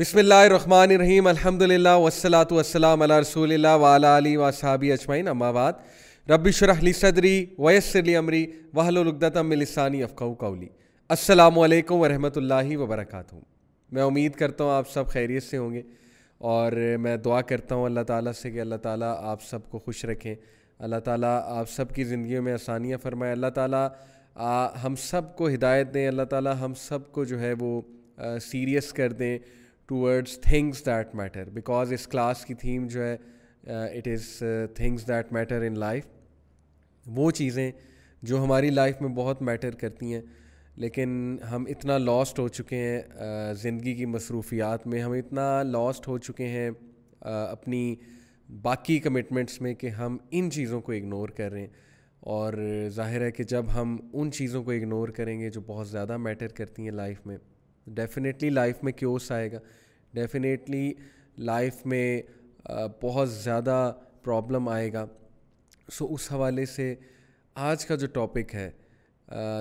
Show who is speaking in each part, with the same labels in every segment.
Speaker 1: بسم اللہ الرحمن الرحیم الحمد للہ وسلاۃ والسلام علی رسول اللہ وعلیٰ علی و صحابی اجمعین، اما بعد۔ رب شرح لی صدری ویسر لی امری وحل العقدۃ لسانی افقو قولی۔ السلام علیکم ورحمۃ اللہ وبرکاتہ۔ میں امید کرتا ہوں آپ سب خیریت سے ہوں گے اور میں دعا کرتا ہوں اللہ تعالیٰ سے کہ اللہ تعالیٰ آپ سب کو خوش رکھیں۔ اللہ تعالیٰ آپ سب کی زندگیوں میں آسانیاں فرمائیں اللہ تعالیٰ ہم سب کو ہدایت دیں۔ اللہ تعالیٰ ہم سب کو جو ہے وہ سیریس کر دیں۔ Towards things that matter because us class کی تھیم جو ہے it is things that matter in life وہ چیزیں جو ہماری لائف میں بہت میٹر کرتی ہیں لیکن ہم اتنا لاسٹ ہو چکے ہیں زندگی کی مصروفیات میں ہم اتنا لاسٹ ہو چکے ہیں اپنی باقی کمٹمنٹس میں کہ ہم ان چیزوں کو اگنور کر رہے ہیں اور ظاہر ہے کہ جب ہم ان چیزوں کو اگنور کریں گے جو بہت زیادہ میٹر کرتی ہیں لائف میں ڈیفینیٹلی لائف میں کیوس آئے گا. ڈیفینیٹلی لائف میں بہت زیادہ پرابلم آئے گا. سو اس حوالے سے آج کا جو ٹاپک ہے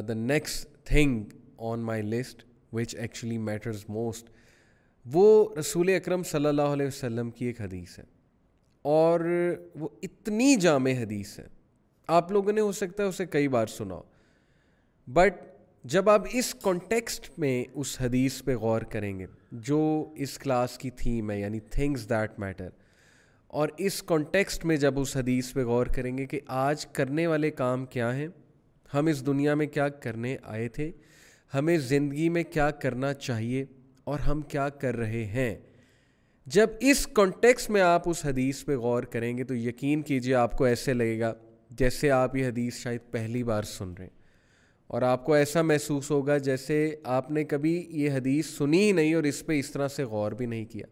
Speaker 1: the next thing on my list which actually matters most وہ رسول اکرم صلی اللہ علیہ وسلم کی ایک حدیث ہے. اور وہ اتنی جامع حدیث ہے. آپ لوگوں نے ہو سکتا ہے اسے کئی بار سنا بٹ جب آپ اس کانٹیکسٹ میں اس حدیث پہ غور کریں گے، جو اس کلاس کی تھیم ہے یعنی تھنگس دیٹ میٹر اور اس کانٹیکسٹ میں جب اس حدیث پہ غور کریں گے کہ آج کرنے والے کام کیا ہیں، ہم اس دنیا میں کیا کرنے آئے تھے، ہمیں زندگی میں کیا کرنا چاہیے اور ہم کیا کر رہے ہیں۔ جب اس کانٹیکس میں آپ اس حدیث پہ غور کریں گے تو یقین کیجیے، آپ کو ایسے لگے گا جیسے آپ یہ حدیث شاید پہلی بار سن رہے ہیں۔ اور آپ کو ایسا محسوس ہوگا جیسے آپ نے کبھی یہ حدیث سنی ہی نہیں اور اس پہ اس طرح سے غور بھی نہیں کیا۔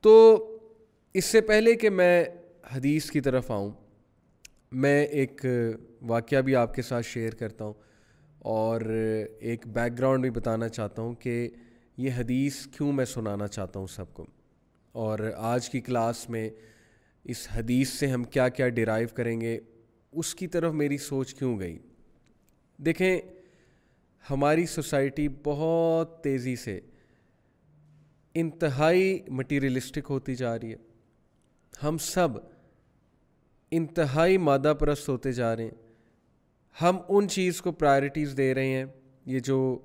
Speaker 1: تو اس سے پہلے کہ میں حدیث کی طرف آؤں، میں ایک واقعہ بھی آپ کے ساتھ شیئر کرتا ہوں اور ایک بیک گراؤنڈ بھی بتانا چاہتا ہوں کہ یہ حدیث کیوں میں سنانا چاہتا ہوں سب کو۔ اور آج کی کلاس میں اس حدیث سے ہم کیا کیا ڈرائیو کریں گے، اس کی طرف میری سوچ کیوں گئی؟ دیکھیں، ہماری سوسائٹی بہت تیزی سے انتہائی مٹیریلسٹک ہوتی جا رہی ہے۔ ہم سب انتہائی مادہ پرست ہوتے جا رہے ہیں۔ ہم ان چیز کو پرائرٹیز دے رہے ہیں، یہ جو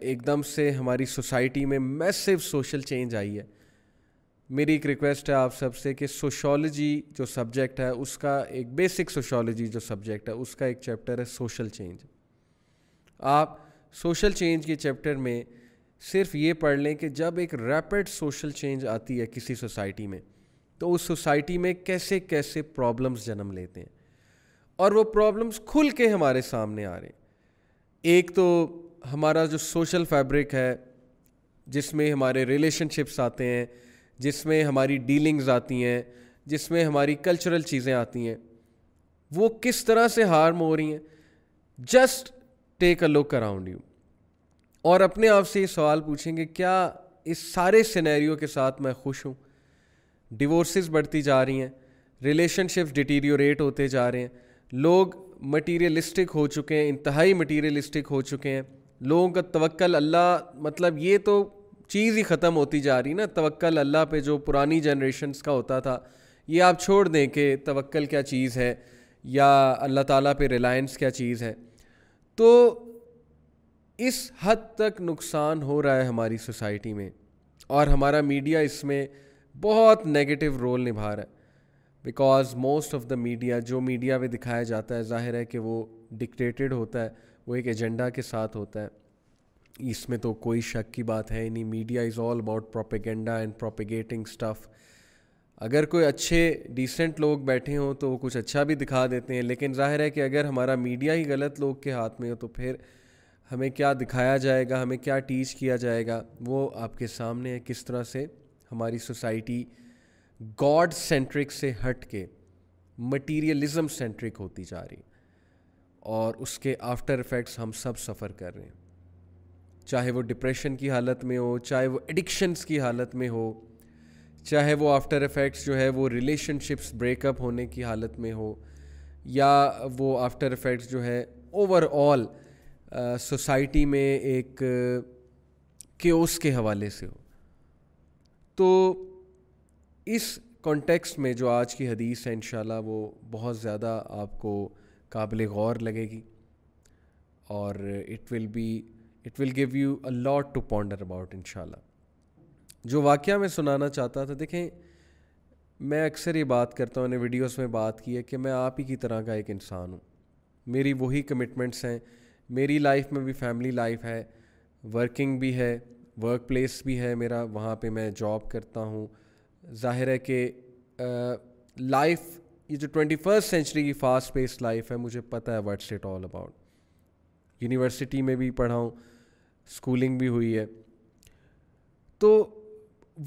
Speaker 1: ایک دم سے ہماری سوسائٹی میں میسو سوشل چینج آئی ہے۔ میری ایک ریکویسٹ ہے آپ سب سے کہ سوشالوجی جو سبجیکٹ ہے، اس کا ایک بیسک سوشالوجی جو سبجیکٹ ہے، اس کا ایک چیپٹر ہے سوشل چینج آپ سوشل چینج کے چیپٹر میں صرف یہ پڑھ لیں کہ جب ایک ریپڈ سوشل چینج آتی ہے کسی سوسائٹی میں، تو اس سوسائٹی میں کیسے کیسے پرابلمس جنم لیتے ہیں۔ اور وہ پرابلمس کھل کے ہمارے سامنے آ رہے ہیں۔ ایک تو ہمارا جو سوشل فیبرک ہے، جس میں ہمارے ریلیشن شپس آتے ہیں، جس میں ہماری ڈیلنگز آتی ہیں، جس میں ہماری کلچرل چیزیں آتی ہیں، وہ کس طرح سے ہارم ہو رہی ہیں؟ Just take a look around you اور اپنے آپ سے یہ سوال پوچھیں گے، کیا اس سارے سینیریو کے ساتھ میں خوش ہوں؟ ڈیورسز بڑھتی جا رہی ہیں ریلیشن شپس ڈیٹیریوریٹ ہوتے جا رہے ہیں، لوگ مٹیریلسٹک ہو چکے ہیں، انتہائی مٹیریلسٹک ہو چکے ہیں، لوگوں کا توکل اللہ مطلب یہ تو چیز ہی ختم ہوتی جا رہی نا، توکل اللہ پہ جو پرانی جنریشنس کا ہوتا تھا، یہ آپ چھوڑ دیں کہ توکل کیا چیز ہے یا اللہ تعالیٰ پہ ریلائنس کیا چیز ہے۔ تو اس حد تک نقصان ہو رہا ہے ہماری سوسائٹی میں اور ہمارا میڈیا اس میں بہت نگیٹو رول نبھا رہا ہے۔ Because most of the media جو میڈیا میں دکھایا جاتا ہے، ظاہر ہے کہ وہ ڈکٹیٹڈ ہوتا ہے، وہ ایک ایجنڈا کے ساتھ ہوتا ہے۔ اس میں تو کوئی شک کی بات ہے نہیں۔ Media is all about propaganda and propagating stuff اگر کوئی اچھے ڈیسنٹ لوگ بیٹھے ہوں تو وہ کچھ اچھا بھی دکھا دیتے ہیں، لیکن ظاہر ہے کہ اگر ہمارا میڈیا ہی غلط لوگ کے ہاتھ میں ہو تو پھر ہمیں کیا دکھایا جائے گا، ہمیں کیا ٹیچ کیا جائے گا؟ وہ آپ کے سامنے ہے کس طرح سے ہماری سوسائٹی گاڈ سینٹرک سے ہٹ کے مٹیریلزم سینٹرک ہوتی جا رہی اور اس کے آفٹر افیکٹس ہم سب سفر کر رہے ہیں۔ چاہے وہ ڈپریشن کی حالت میں ہو، چاہے وہ ایڈکشنس کی حالت میں ہو چاہے وہ آفٹر افیکٹس جو ہے وہ ریلیشن شپس بریک اپ ہونے کی حالت میں ہو، یا وہ آفٹر افیکٹس جو ہے اوور آل سوسائٹی میں ایک کیوس کے حوالے سے ہو۔ تو اس کانٹیکس میں جو آج کی حدیث ہے انشاءاللہ وہ بہت زیادہ آپ کو قابل غور لگے گی، اور it will be it will give you a lot to ponder about ان شاء اللہ جو واقعہ میں سنانا چاہتا تھا، دیکھیں، میں اکثر یہ بات کرتا ہوں نے ویڈیوز میں بات کی ہے کہ میں آپ ہی کی طرح کا ایک انسان ہوں۔ میری وہی کمٹمنٹس ہیں۔ میری لائف میں بھی فیملی لائف ہے۔ ورکنگ بھی ہے۔ ورک پلیس بھی ہے میرا۔ وہاں پہ میں جاب کرتا ہوں۔ ظاہر ہے کہ لائف یہ جو ٹوینٹی فرسٹ سینچری کی فاسٹ پیس لائف ہے، مجھے پتہ ہے what's it all about university میں بھی پڑھا ہوں۔ اسکولنگ بھی ہوئی ہے۔ تو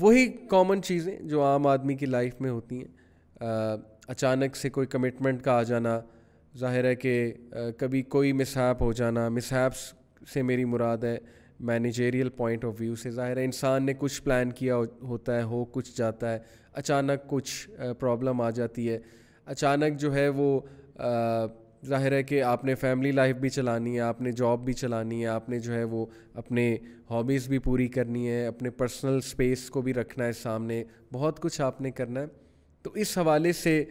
Speaker 1: وہی کامن چیزیں جو عام آدمی کی لائف میں ہوتی ہیں۔ اچانک سے کوئی کمٹمنٹ کا آ جانا، ظاہر ہے کہ کبھی کوئی مسہیپ ہو جانا۔ مسہیپس سے میری مراد ہے مینیجیریل پوائنٹ آف ویو سے۔ ظاہر ہے انسان نے کچھ پلان کیا ہوتا ہے، ہو کچھ جاتا ہے۔ اچانک کچھ پرابلم آ جاتی ہے۔ اچانک جو ہے وہ ظاہر ہے کہ آپ نے فیملی لائف بھی چلانی ہے، آپ نے جاب بھی چلانی ہے، آپ نے جو ہے وہ اپنے ہابیز بھی پوری کرنی ہے، اپنے پرسنل اسپیس کو بھی رکھنا ہے سامنے، بہت کچھ آپ نے کرنا ہے۔ تو اس حوالے سے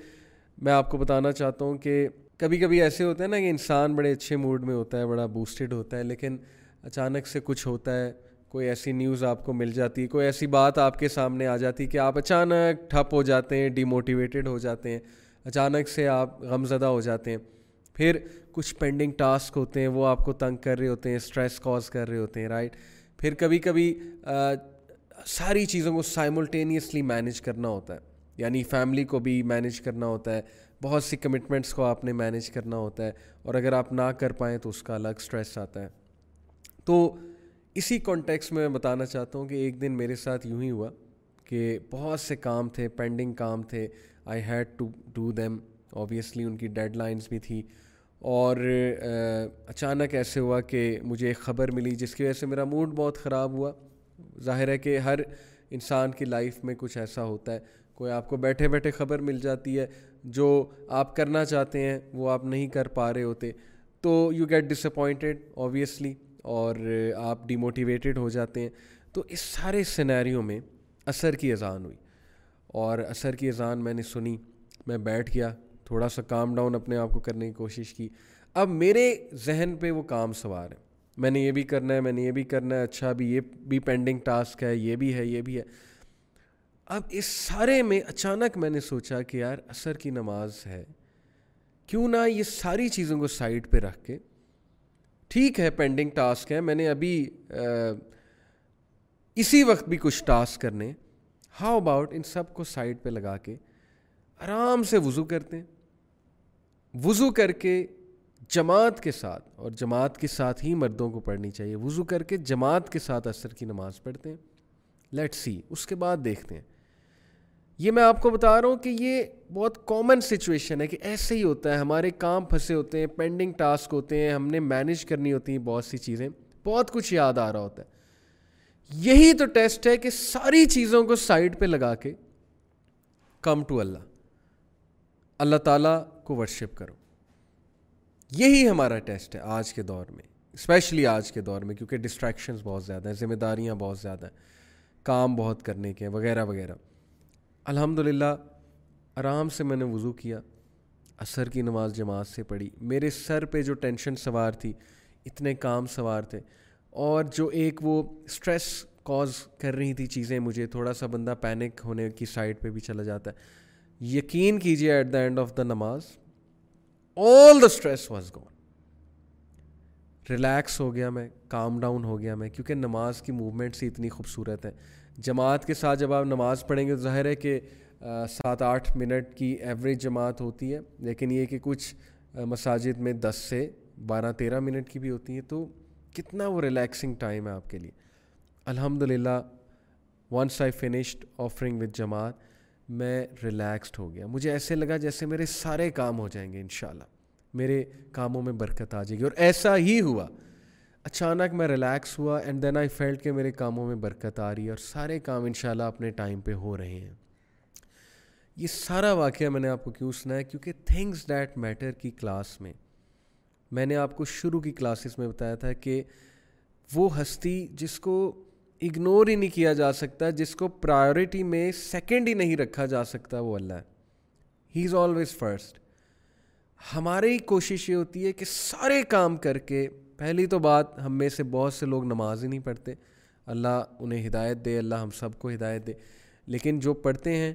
Speaker 1: میں آپ کو بتانا چاہتا ہوں کہ کبھی کبھی ایسے ہوتا ہے نا کہ انسان بڑے اچھے موڈ میں ہوتا ہے، بڑا بوسٹڈ ہوتا ہے، لیکن اچانک سے کچھ ہوتا ہے، کوئی ایسی نیوز آپ کو مل جاتی ہے، کوئی ایسی بات آپ کے سامنے آ جاتی کہ آپ اچانک ٹھپ ہو جاتے ہیں ڈی موٹیویٹیڈ ہو جاتے ہیں، اچانک سے آپ غم زدہ ہو جاتے ہیں۔ پھر کچھ پینڈنگ ٹاسک ہوتے ہیں، وہ آپ کو تنگ کر رہے ہوتے ہیں اسٹریس کاز کر رہے ہوتے ہیں رائٹ پھر کبھی کبھی ساری چیزوں کو سائملٹینیسلی مینیج کرنا ہوتا ہے۔ یعنی فیملی کو بھی مینیج کرنا ہوتا ہے، بہت سی کمٹمنٹس کو آپ نے مینیج کرنا ہوتا ہے۔ اور اگر آپ نہ کر پائیں تو اس کا الگ اسٹریس آتا ہے۔ تو اسی کانٹیکس میں میں بتانا چاہتا ہوں کہ ایک دن میرے ساتھ یوں ہی ہوا کہ بہت سے کام تھے پینڈنگ کام تھے۔ I had to do them obviously ان کی ڈیڈ لائنس بھی تھی اور اچانک ایسے ہوا کہ مجھے ایک خبر ملی جس کی وجہ سے میرا موڈ بہت خراب ہوا۔ ظاہر ہے کہ ہر انسان کی لائف میں کچھ ایسا ہوتا ہے۔ کوئی آپ کو بیٹھے بیٹھے خبر مل جاتی ہے، جو آپ کرنا چاہتے ہیں وہ آپ نہیں کر پا رہے ہوتے۔ تو you get disappointed obviously اور آپ ڈیموٹیویٹیڈ ہو جاتے ہیں۔ تو اس سارے سینیریوں میں اثر کی اذان ہوئی۔ اور اثر کی اذان میں نے سنی، میں بیٹھ گیا۔ تھوڑا سا کام ڈاؤن اپنے آپ کو کرنے کی کوشش کی۔ اب میرے ذہن پہ وہ کام سوار ہے۔ میں نے یہ بھی کرنا ہے، میں نے یہ بھی کرنا ہے اچھا بھی، یہ بھی پینڈنگ ٹاسک ہے، یہ بھی ہے، یہ بھی ہے۔ اب اس سارے میں اچانک میں نے سوچا کہ یار اثر کی نماز ہے۔ کیوں نہ یہ ساری چیزوں کو سائڈ پہ رکھ کے۔ ٹھیک ہے پینڈنگ ٹاسک ہے۔ میں نے ابھی اسی وقت بھی کچھ ٹاسک کرنے۔ ہاؤ اباؤٹ ان سب کو سائڈ پہ لگا کے؟ آرام سے وضو کرتے ہیں۔ وضو کر کے جماعت کے ساتھ، اور جماعت کے ساتھ ہی مردوں کو پڑھنی چاہیے۔ وضو کر کے جماعت کے ساتھ اثر کی نماز پڑھتے ہیں۔ لیٹ سی اس کے بعد دیکھتے ہیں۔ یہ میں آپ کو بتا رہا ہوں کہ یہ بہت کامن سچویشن ہے کہ ایسے ہی ہوتا ہے۔ ہمارے کام پھنسے ہوتے ہیں پینڈنگ ٹاسک ہوتے ہیں، ہم نے مینیج کرنی ہوتی ہیں بہت سی چیزیں۔ بہت کچھ یاد آ رہا ہوتا ہے۔ یہی تو ٹیسٹ ہے کہ ساری چیزوں کو سائڈ پہ لگا کے کم ٹو اللہ۔ اللہ تعالیٰ کو ورشپ کرو۔ یہی ہمارا ٹیسٹ ہے آج کے دور میں اسپیشلی آج کے دور میں، کیونکہ ڈسٹریکشنز بہت زیادہ ہیں، ذمہ داریاں بہت زیادہ ہیں، کام بہت کرنے کے وغیرہ وغیرہ۔ الحمد للہ آرام سے میں نے وضو کیا، عصر کی نماز جماعت سے پڑھی۔ میرے سر پہ جو ٹینشن سوار تھی، اتنے کام سوار تھے۔ اور جو ایک وہ اسٹریس کاز کر رہی تھی چیزیں، مجھے تھوڑا سا بندہ پینک ہونے کی سائڈ پہ بھی چلا جاتا ہے۔ یقین کیجیے at the end of the نماز all the stress was gone relax ہو گیا میں کام ڈاؤن ہو گیا میں، کیونکہ نماز کی موومنٹس ہی اتنی خوبصورت ہیں جماعت کے ساتھ جب آپ نماز پڑھیں گے تو ظاہر ہے کہ سات آٹھ منٹ کی ایوریج جماعت ہوتی ہے، لیکن یہ کہ کچھ مساجد میں دس سے بارہ تیرہ منٹ کی بھی ہوتی ہیں، تو کتنا وہ ریلیکسنگ ٹائم ہے آپ کے لیے۔ الحمد للہ once I finished offering with جماعت میں ریلیکسڈ ہو گیا۔ مجھے ایسے لگا جیسے میرے سارے کام ہو جائیں گے انشاءاللہ۔ میرے کاموں میں برکت آ جائے گی۔ اور ایسا ہی ہوا۔ اچانک میں ریلیکس ہوا اینڈ دین آئی فیلٹ کہ میرے کاموں میں برکت آ رہی ہے اور سارے کام انشاءاللہ اپنے ٹائم پہ ہو رہے ہیں۔ یہ سارا واقعہ میں نے آپ کو کیوں سنا ہے؟ کیونکہ تھنگس دیٹ میٹر کی کلاس میں میں نے آپ کو شروع کی کلاسز میں بتایا تھا کہ وہ ہستی جس کو اگنور ہی نہیں کیا جا سکتا، جس کو پرائیورٹی میں سیکنڈ ہی نہیں رکھا جا سکتا وہ اللہ ہے۔ ہی از آلویز فرسٹ ہماری کوشش یہ ہوتی ہے کہ سارے کام کر کے، پہلی تو بات ہم میں سے بہت سے لوگ نماز ہی نہیں پڑھتے۔ اللہ انہیں ہدایت دے، اللہ ہم سب کو ہدایت دے۔ لیکن جو پڑھتے ہیں،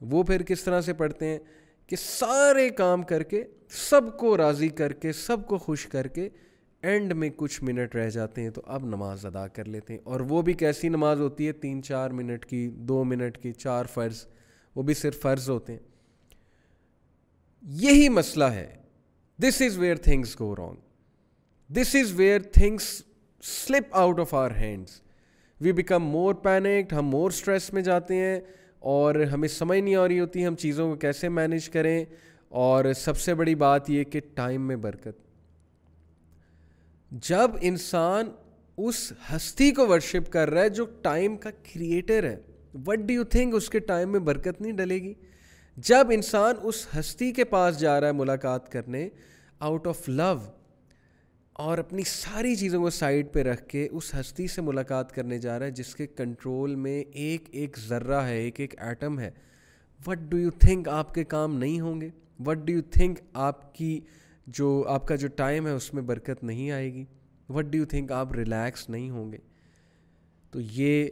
Speaker 1: وہ پھر کس طرح سے پڑھتے ہیں؟ کہ سارے کام کر کے، سب کو راضی کر کے، سب کو خوش کر کے اینڈ میں کچھ منٹ رہ جاتے ہیں تو اب نماز ادا کر لیتے ہیں۔ اور وہ بھی کیسی نماز ہوتی ہے؟ تین چار منٹ کی، دو منٹ کی، چار فرض۔ وہ بھی صرف فرض ہوتے ہیں۔ یہی مسئلہ ہے۔ This is where things go wrong this is where things slip out of our hands we become more panicked ہم مور اسٹریس میں جاتے ہیں اور ہمیں سمجھ نہیں آ رہی ہوتی ہم چیزوں کو کیسے مینیج کریں۔ اور سب سے بڑی بات یہ کہ ٹائم میں برکت۔ جب انسان اس ہستی کو ورشپ کر رہا ہے جو ٹائم کا کریٹر ہے وٹ ڈو یو تھنک اس کے ٹائم میں برکت نہیں ڈلے گی؟ جب انسان اس ہستی کے پاس جا رہا ہے ملاقات کرنے آؤٹ آف لو اور اپنی ساری چیزوں کو سائڈ پہ رکھ کے اس ہستی سے ملاقات کرنے جا رہا ہے، جس کے کنٹرول میں ایک ایک ذرہ ہے، ایک ایک ایٹم ہے وٹ ڈو یو تھنک آپ کے کام نہیں ہوں گے؟ وٹ ڈو یو تھنک آپ کی جو آپ کا جو ٹائم ہے اس میں برکت نہیں آئے گی۔ وٹ ڈو یو تھنک آپ ریلیکس نہیں ہوں گے۔ تو یہ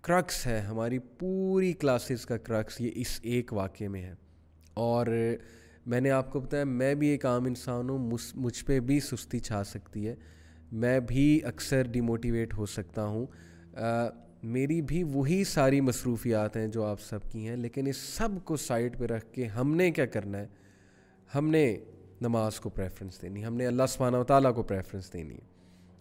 Speaker 1: کرکس ہے، ہماری پوری کلاسز کا کرکس یہ اس ایک واقعے میں ہے۔ اور میں نے آپ کو بتایا، میں بھی ایک عام انسان ہوں مجھ پہ بھی سستی چھا سکتی ہے۔ میں بھی اکثر ڈیموٹیویٹ ہو سکتا ہوں۔ میری بھی وہی ساری مصروفیات ہیں جو آپ سب کی ہیں، لیکن اس سب کو سائڈ پہ رکھ کے ہم نے کیا کرنا ہے؟ ہم نے نماز کو پریفرنس دینی، ہم نے اللہ سبحانہ و تعالیٰ کو پریفرنس دینی۔ ہے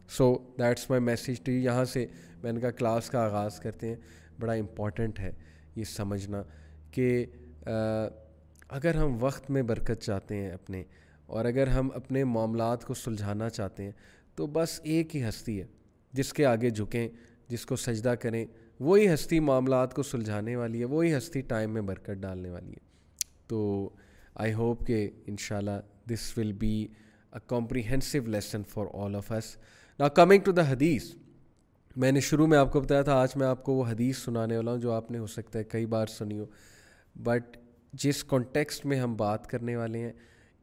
Speaker 1: so that's my message to یہاں سے میں نے کہا کلاس کا آغاز کرتے ہیں، بڑا امپورٹنٹ ہے یہ سمجھنا کہ اگر ہم وقت میں برکت چاہتے ہیں اپنے، اور اگر ہم اپنے معاملات کو سلجھانا چاہتے ہیں، تو بس ایک ہی ہستی ہے۔ جس کے آگے جھکیں، جس کو سجدہ کریں، وہی ہستی معاملات کو سلجھانے والی ہے، وہی ہستی ٹائم میں برکت ڈالنے والی ہے۔ تو آئی ہوپ کہ ان شاء اللہ this will be a comprehensive lesson for all of us نا کمنگ ٹو دا حدیث میں نے شروع میں آپ کو بتایا تھا، آج میں آپ کو وہ حدیث سنانے والا ہوں جو آپ نے ہو سکتا ہے کئی بار سنی ہو۔ بٹ جس کانٹیکسٹ میں ہم بات کرنے والے ہیں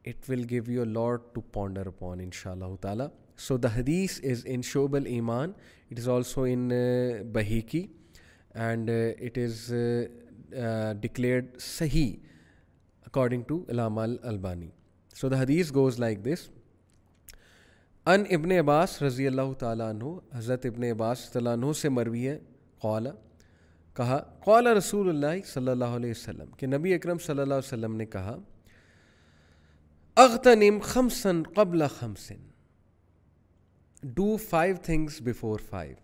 Speaker 1: it will give you a to ponder upon ان شاء اللہ تعالیٰ سو دا حدیث از ان شعب المان it is also in Bayhaqi and it is declared صحیح according to Allama Albani so the hadith goes like this ان ابن عباس رضی اللہ تعالیٰ عنہ حضرت ابن عباس صلی اللہ عنہ سے مروی ہے قال کہا قال رسول اللہ صلی اللہ علیہ وسلم کہ نبی اکرم صلی اللہ علیہ وسلم نے کہا اغتنم خمسن قبل خمسن do five things before five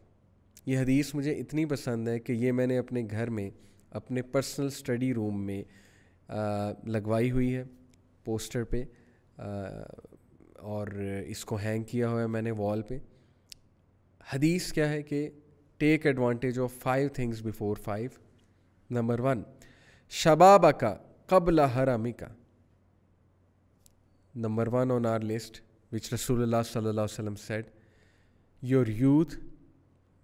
Speaker 1: یہ حدیث مجھے اتنی پسند ہے کہ یہ میں نے اپنے گھر میں اپنے پرسنل اسٹڈی روم میں لگوائی ہوئی ہے پوسٹر پہ اور اس کو ہینگ کیا ہوا ہے میں نے وال پہ۔ حدیث کیا ہے کہ take advantage of five things before five number one شباب کا قبل حرمی کا number one on our list which رسول اللہ صلی اللہ علیہ وسلم said your youth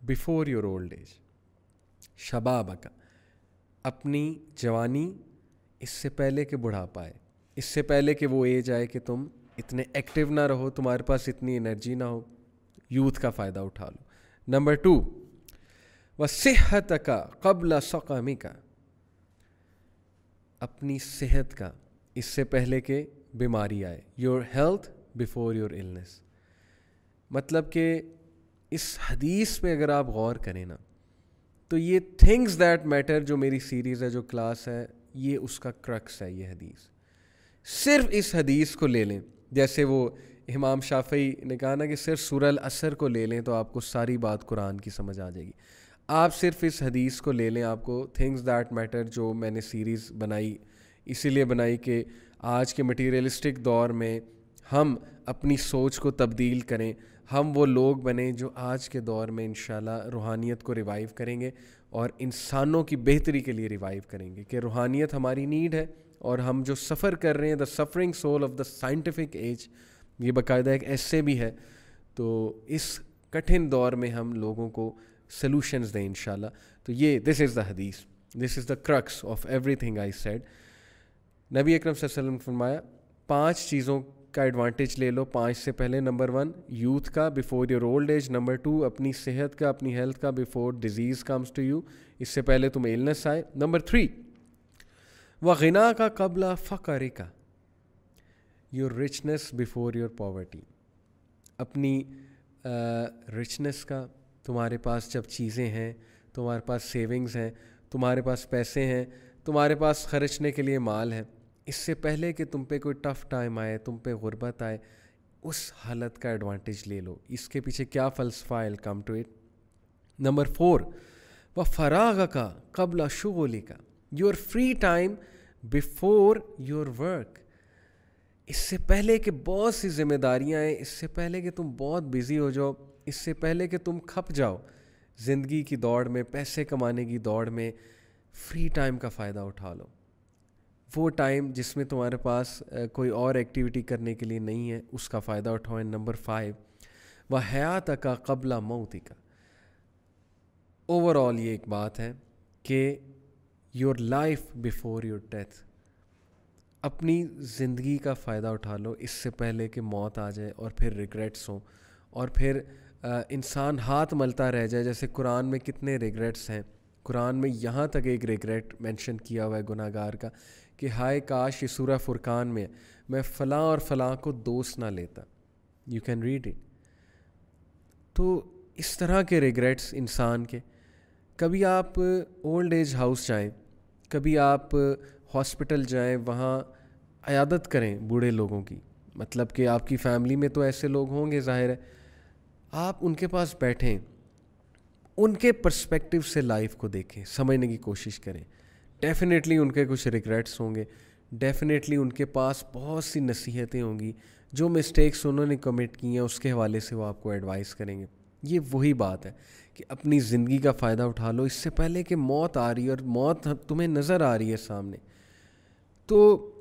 Speaker 1: before your old age شباب کا اپنی جوانی اس سے پہلے کہ بڑھاپا آئے اس سے پہلے کہ وہ ایج آئے کہ تم اتنے ایکٹیو نہ رہو، تمہارے پاس اتنی انرجی نہ ہو یوتھ کا فائدہ اٹھا لو۔ نمبر ٹو وہ صحت کا قبل سقامی کا اپنی صحت کا اس سے پہلے کہ بیماری آئے۔ Your health before your illness مطلب کہ اس حدیث پہ اگر آپ غور کریں نا، تو یہ تھنگز دیٹ میٹر جو میری سیریز ہے، جو کلاس ہے، یہ اس کا کرکس ہے، یہ حدیث۔ صرف اس حدیث کو لے لیں۔ جیسے وہ امام شافعی نے کہا نا کہ صرف سور الاثر کو لے لیں تو آپ کو ساری بات قرآن کی سمجھ آ جائے گی۔ آپ صرف اس حدیث کو لے لیں، آپ کو تھنگز دیٹ میٹر جو میں نے سیریز بنائی، اسی لیے بنائی کہ آج کے مٹیریلسٹک دور میں ہم اپنی سوچ کو تبدیل کریں۔ ہم وہ لوگ بنیں جو آج کے دور میں انشاءاللہ روحانیت کو ریوائیو کریں گے اور انسانوں کی بہتری کے لیے ریوائیو کریں گے کہ روحانیت ہماری نیڈ ہے۔ اور ہم جو سفر کر رہے ہیں the suffering soul of the scientific age یہ باقاعدہ ایک ایسے بھی ہے۔ تو اس کٹھن دور میں ہم لوگوں کو سلوشنز دیں ان شاء اللہ تو یہ دس از دا حدیث this is the crux of everything I said نبی اکرم صلی اللہ علیہ وسلم فرمایا، پانچ چیزوں کا ایڈوانٹیج لے لو۔ پانچ سے پہلے نمبر ون یوتھ کا before your old age number two اپنی صحت کا، اپنی ہیلتھ کا before disease comes to you اس سے پہلے تمہیں ایلنس آئے۔ نمبر تھری و غنا کا قبل فقر کا۔ Your richness before your poverty اپنی رچنس کا تمہارے پاس جب چیزیں ہیں، تمہارے پاس سیونگز ہیں، تمہارے پاس پیسے ہیں، تمہارے پاس خرچنے کے لیے مال ہے، اس سے پہلے کہ تم پہ کوئی ٹف ٹائم آئے، تم پہ غربت آئے، اس حالت کا ایڈوانٹیج لے لو۔ اس کے پیچھے کیا فلسفہ ہے؟ Come to it number four و فراغ کا قبل شغولی کا۔ Your free time before your work اس سے پہلے کہ بہت سی ذمہ داریاں ہیں، اس سے پہلے کہ تم بہت بزی ہو جاؤ، اس سے پہلے کہ تم کھپ جاؤ، زندگی کی دوڑ میں، پیسے کمانے کی دوڑ میں فری ٹائم کا فائدہ اٹھا لو۔ وہ ٹائم جس میں تمہارے پاس کوئی اور ایکٹیویٹی کرنے کے لیے نہیں ہے، اس کا فائدہ اٹھاؤ۔ نمبر فائیو وہ حیات کا قبلہ موتی کا۔ اوور آل یہ ایک بات ہے کہ your life before your death اپنی زندگی کا فائدہ اٹھا لو، اس سے پہلے کہ موت آ جائے اور پھر ریگریٹس ہوں۔ اور پھر انسان ہاتھ ملتا رہ جائے، جیسے قرآن میں کتنے ریگریٹس ہیں۔ قرآن میں یہاں تک ایک ریگریٹ مینشن کیا ہوا ہے گناہ گار کا، کہ ہائے کاش یہ سورہ فرقان میں میں فلاں اور فلاں کو دوست نہ لیتا۔ یو کین ریڈ اٹ تو اس طرح کے ریگریٹس انسان کے۔ کبھی آپ اولڈ ایج ہاؤس جائیں کبھی آپ ہاسپٹل جائیں، وہاں عیادت کریں بوڑھے لوگوں کی۔ مطلب کہ آپ کی فیملی میں تو ایسے لوگ ہوں گے، ظاہر ہے۔ آپ ان کے پاس بیٹھیں، ان کے پرسپیکٹو سے لائف کو دیکھیں، سمجھنے کی کوشش کریں۔ ڈیفینیٹلی ان کے کچھ ریگریٹس ہوں گے۔ ڈیفینیٹلی ان کے پاس بہت سی نصیحتیں ہوں گی۔ جو مسٹیکس انہوں نے کمٹ کی ہیں، اس کے حوالے سے وہ آپ کو ایڈوائز کریں گے۔ یہ وہی بات ہے۔ کہ اپنی زندگی کا فائدہ اٹھا لو، اس سے پہلے کہ موت آ رہی ہے اور موت تمہیں نظر آ رہی ہے سامنے۔ تو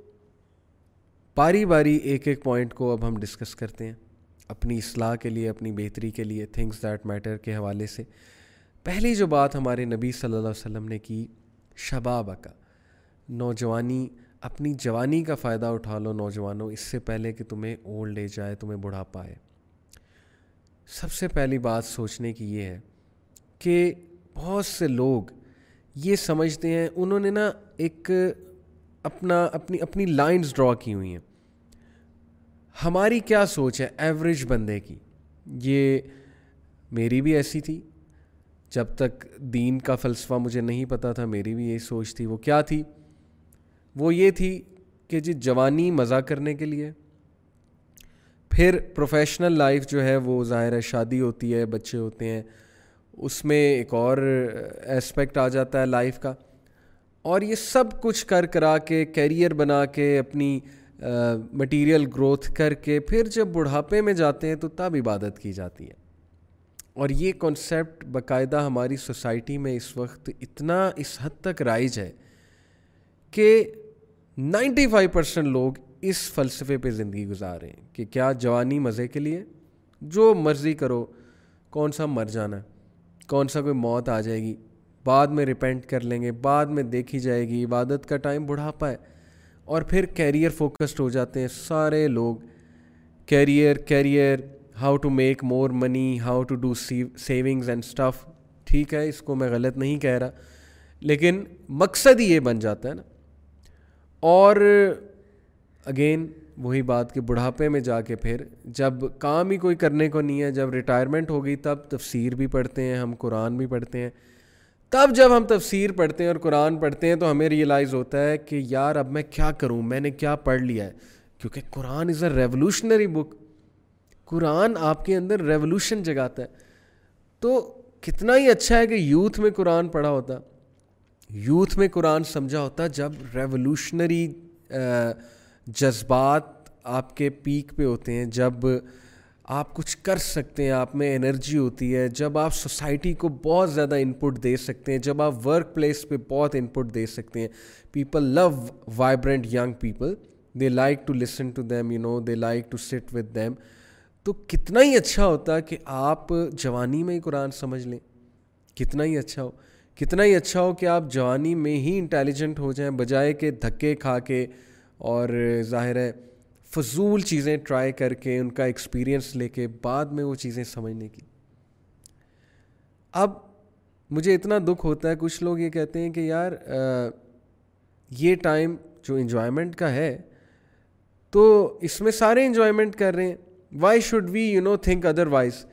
Speaker 1: باری باری ایک ایک پوائنٹ کو اب ہم ڈسکس کرتے ہیں، اپنی اصلاح کے لیے، اپنی بہتری کے لیے تھنگس دیٹ میٹر کے حوالے سے۔ پہلی جو بات ہمارے نبی صلی اللہ علیہ وسلم نے کی، شباب کا۔ نوجوانی، اپنی جوانی کا فائدہ اٹھا لو نوجوانوں، اس سے پہلے کہ تمہیں اولڈ ایج آئے، تمہیں بڑھاپا آئے۔ سب سے پہلی بات سوچنے کی یہ ہے کہ بہت سے لوگ یہ سمجھتے ہیں، انہوں نے نا ایک اپنا، اپنی اپنی لائنز ڈرا کی ہوئی ہیں۔ ہماری کیا سوچ ہے ایوریج بندے کی؟ یہ میری بھی ایسی تھی۔ جب تک دین کا فلسفہ مجھے نہیں پتہ تھا، میری بھی یہی سوچ تھی۔ وہ کیا تھی؟ وہ یہ تھی کہ جی جوانی مزہ کرنے کے لیے، پھر پروفیشنل لائف جو ہے وہ ظاہر ہے شادی ہوتی ہے، بچے ہوتے ہیں۔ اس میں ایک اور اسپیکٹ آ جاتا ہے لائف کا اور یہ سب کچھ کر کرا کے کیریئر بنا کے اپنی مٹیریل گروتھ کر کے پھر جب بڑھاپے میں جاتے ہیں تو تب عبادت کی جاتی ہے اور یہ کانسیپٹ باقاعدہ ہماری سوسائٹی میں اس وقت اتنا اس حد تک رائج ہے کہ نائنٹی فائیو پرسینٹ لوگ اس فلسفے پہ زندگی گزار رہے ہیں کہ کیا جوانی مزے کے لیے جو مرضی کرو، کون سا مر جانا ہے؟ کون سا کوئی موت آ جائے گی؟ بعد میں ریپینٹ کر لیں گے، بعد میں دیکھی جائے گی، عبادت کا ٹائم بڑھاپا ہے۔ اور پھر کیریئر فوکسڈ ہو جاتے ہیں سارے لوگ۔ Career career how to make more money how to do savings and stuff ٹھیک ہے، اس کو میں غلط نہیں کہہ رہا۔ لیکن مقصد ہی یہ بن جاتا ہے نا۔ اور اگین وہی بات کہ بڑھاپے میں جا کے پھر جب کام ہی کوئی کرنے کو نہیں ہے، جب ریٹائرمنٹ ہو گئی تب تفسیر بھی پڑھتے ہیں، ہم قرآن بھی پڑھتے ہیں۔ تب جب ہم تفسیر پڑھتے ہیں اور قرآن پڑھتے ہیں تو ہمیں ریئلائز ہوتا ہے کہ یار اب میں کیا کروں، میں نے کیا پڑھ لیا ہے۔ کیونکہ Quran is a revolutionary book Quran آپ کے اندر ریولیوشن جگاتا ہے۔ تو کتنا ہی اچھا ہے کہ یوتھ میں قرآن پڑھا ہوتا۔ یوتھ میں قرآن سمجھا ہوتا جب ریولیوشنری جذبات آپ کے پیک پہ ہوتے ہیں، جب آپ کچھ کر سکتے ہیں، آپ میں انرجی ہوتی ہے، جب آپ سوسائٹی کو بہت زیادہ انپٹ دے سکتے ہیں، جب آپ ورک پلیس پہ بہت انپٹ دے سکتے ہیں۔ People love vibrant young people they like to listen to them you know they like to sit with them تو کتنا ہی اچھا ہوتا کہ آپ جوانی میں ہی قرآن سمجھ لیں۔ کتنا ہی اچھا ہو۔ کتنا ہی اچھا ہو کہ آپ جوانی میں ہی انٹیلیجنٹ ہو جائیں، بجائے کہ دھکے کھا کے اور ظاہر ہے فضول چیزیں ٹرائی کر کے ان کا ایکسپیرئنس لے کے بعد میں وہ چیزیں سمجھنے کی۔ اب مجھے اتنا دکھ ہوتا ہے، کچھ لوگ یہ کہتے ہیں کہ یار یہ ٹائم جو انجوائمنٹ کا ہے، تو اس میں سارے انجوائمنٹ کر رہے ہیں۔ Why should we you know think otherwise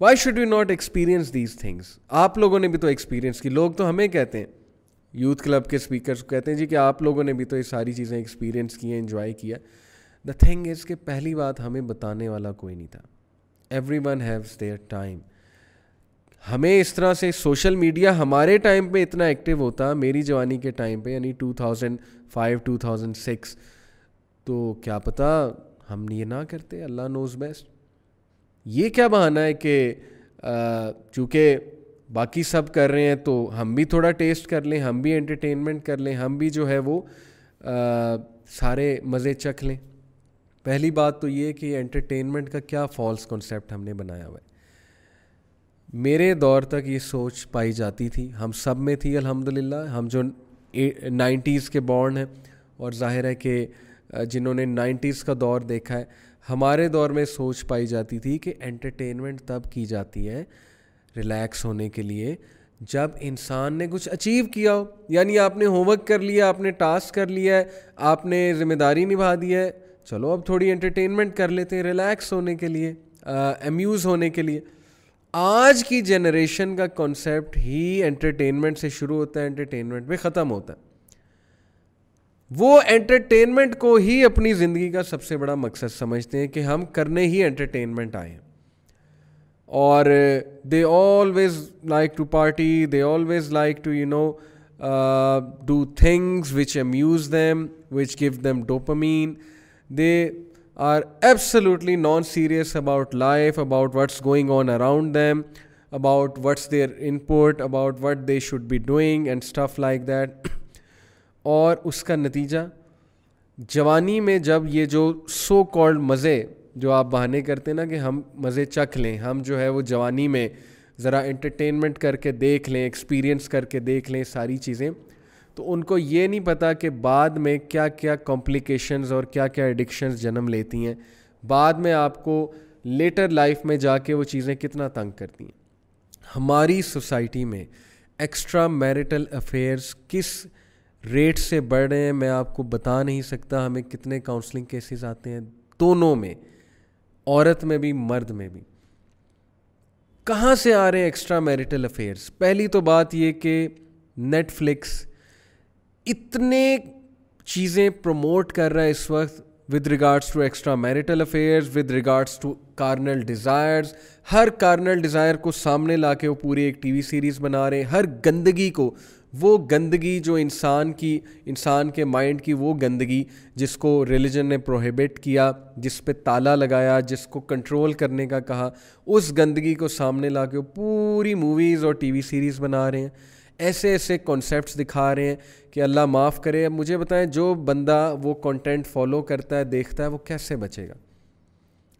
Speaker 1: why should you not experience these things آپ لوگوں نے بھی تو ایکسپیرینس کی۔ لوگ تو ہمیں کہتے ہیں۔ یوتھ کلب کے اسپیکرس کہتے ہیں جی کہ آپ لوگوں نے بھی تو یہ ساری چیزیں ایکسپیرینس کی ہیں انجوائے کیا۔ دا تھنگ از کہ پہلی بات ہمیں بتانے والا کوئی نہیں تھا۔ Everyone has their time ہمیں اس طرح سے سوشل میڈیا ہمارے ٹائم پہ اتنا ایکٹیو ہوتا، میری جوانی کے ٹائم پہ یعنی two thousand five two thousand six تو کیا پتہ ہم یہ نہ کرتے، اللہ نوز بیسٹ یہ کیا بہانا ہے کہ چونکہ باقی سب کر رہے ہیں تو ہم بھی تھوڑا ٹیسٹ کر لیں، ہم بھی انٹرٹینمنٹ کر لیں، ہم بھی جو ہے وہ سارے مزے چکھ لیں۔ پہلی بات تو یہ کہ انٹرٹینمنٹ کا کیا فالس کنسیپٹ ہم نے بنایا ہوا ہے۔ میرے دور تک یہ سوچ پائی جاتی تھی۔ ہم سب میں تھی الحمد للہ ہم جو نائنٹیز کے بورن ہیں اور ظاہر ہے کہ جنہوں نے نائنٹیز کا دور دیکھا ہے، ہمارے دور میں سوچ پائی جاتی تھی کہ انٹرٹینمنٹ تب کی جاتی ہے ریلیکس ہونے کے لیے جب انسان نے کچھ اچیو کیا ہو یعنی آپ نے ہوم ورک کر لیا، آپ نے ٹاسک کر لیا ہے آپ نے ذمہ داری نبھا دی ہے، چلو اب تھوڑی انٹرٹینمنٹ کر لیتے ہیں ریلیکس ہونے کے لیے امیوز ہونے کے لیے۔ آج کی جنریشن کا کانسیپٹ ہی انٹرٹینمنٹ سے شروع ہوتا ہے انٹرٹینمنٹ پہ ختم ہوتا ہے۔ وہ انٹرٹینمنٹ کو ہی اپنی زندگی کا سب سے بڑا مقصد سمجھتے ہیں کہ ہم کرنے ہی انٹرٹینمنٹ آئے ہیں۔ اور they always like to party they always like to you know do things which amuse them which give them dopamine they are absolutely non serious about life about what's going on around them about what's there input about what they should be doing and stuff like that اور اس کا نتیجہ، جوانی میں جب یہ جو so called مزے جو آپ بہانے کرتے نا کہ ہم مزے چکھ لیں، ہم جو ہے وہ جوانی میں ذرا انٹرٹینمنٹ کر کے دیکھ لیں ایکسپیرئنس کر کے دیکھ لیں ساری چیزیں۔ تو ان کو یہ نہیں پتا کہ بعد میں کیا کیا کمپلیکیشنز اور کیا کیا ایڈکشنز جنم لیتی ہیں۔ بعد میں آپ کو لیٹر لائف میں جا کے وہ چیزیں کتنا تنگ کرتی ہیں۔ ہماری سوسائٹی میں ایکسٹرا میریٹل افیئرس کس ریٹ سے بڑھ رہے ہیں میں آپ کو بتا نہیں سکتا، ہمیں کتنے کاؤنسلنگ کیسز آتے ہیں۔ دونوں میں عورت میں بھی، مرد میں بھی۔ کہاں سے آ رہے ہیں ایکسٹرا میریٹل افیئرس پہلی تو بات یہ کہ نیٹ فلکس اتنے چیزیں پروموٹ کر رہا ہے اس وقت with regards to extra marital affairs with regards to carnal desires Hare carnal desire کو سامنے لا کے وہ پوری ایک ٹی وی سیریز بنا رہے ہیں۔ ہر گندگی کو وہ گندگی جو انسان کی، انسان کے مائنڈ کی وہ گندگی جس کو ریلیجن نے پروہیبٹ کیا، جس پہ تالا لگایا، جس کو کنٹرول کرنے کا کہا، اس گندگی کو سامنے لا کے وہ پوری موویز اور ٹی وی سیریز بنا رہے ہیں۔ ایسے ایسے کانسیپٹس دکھا رہے ہیں کہ اللہ معاف کرے۔ اب مجھے بتائیں، جو بندہ وہ کنٹینٹ فالو کرتا ہے، دیکھتا ہے، وہ کیسے بچے گا؟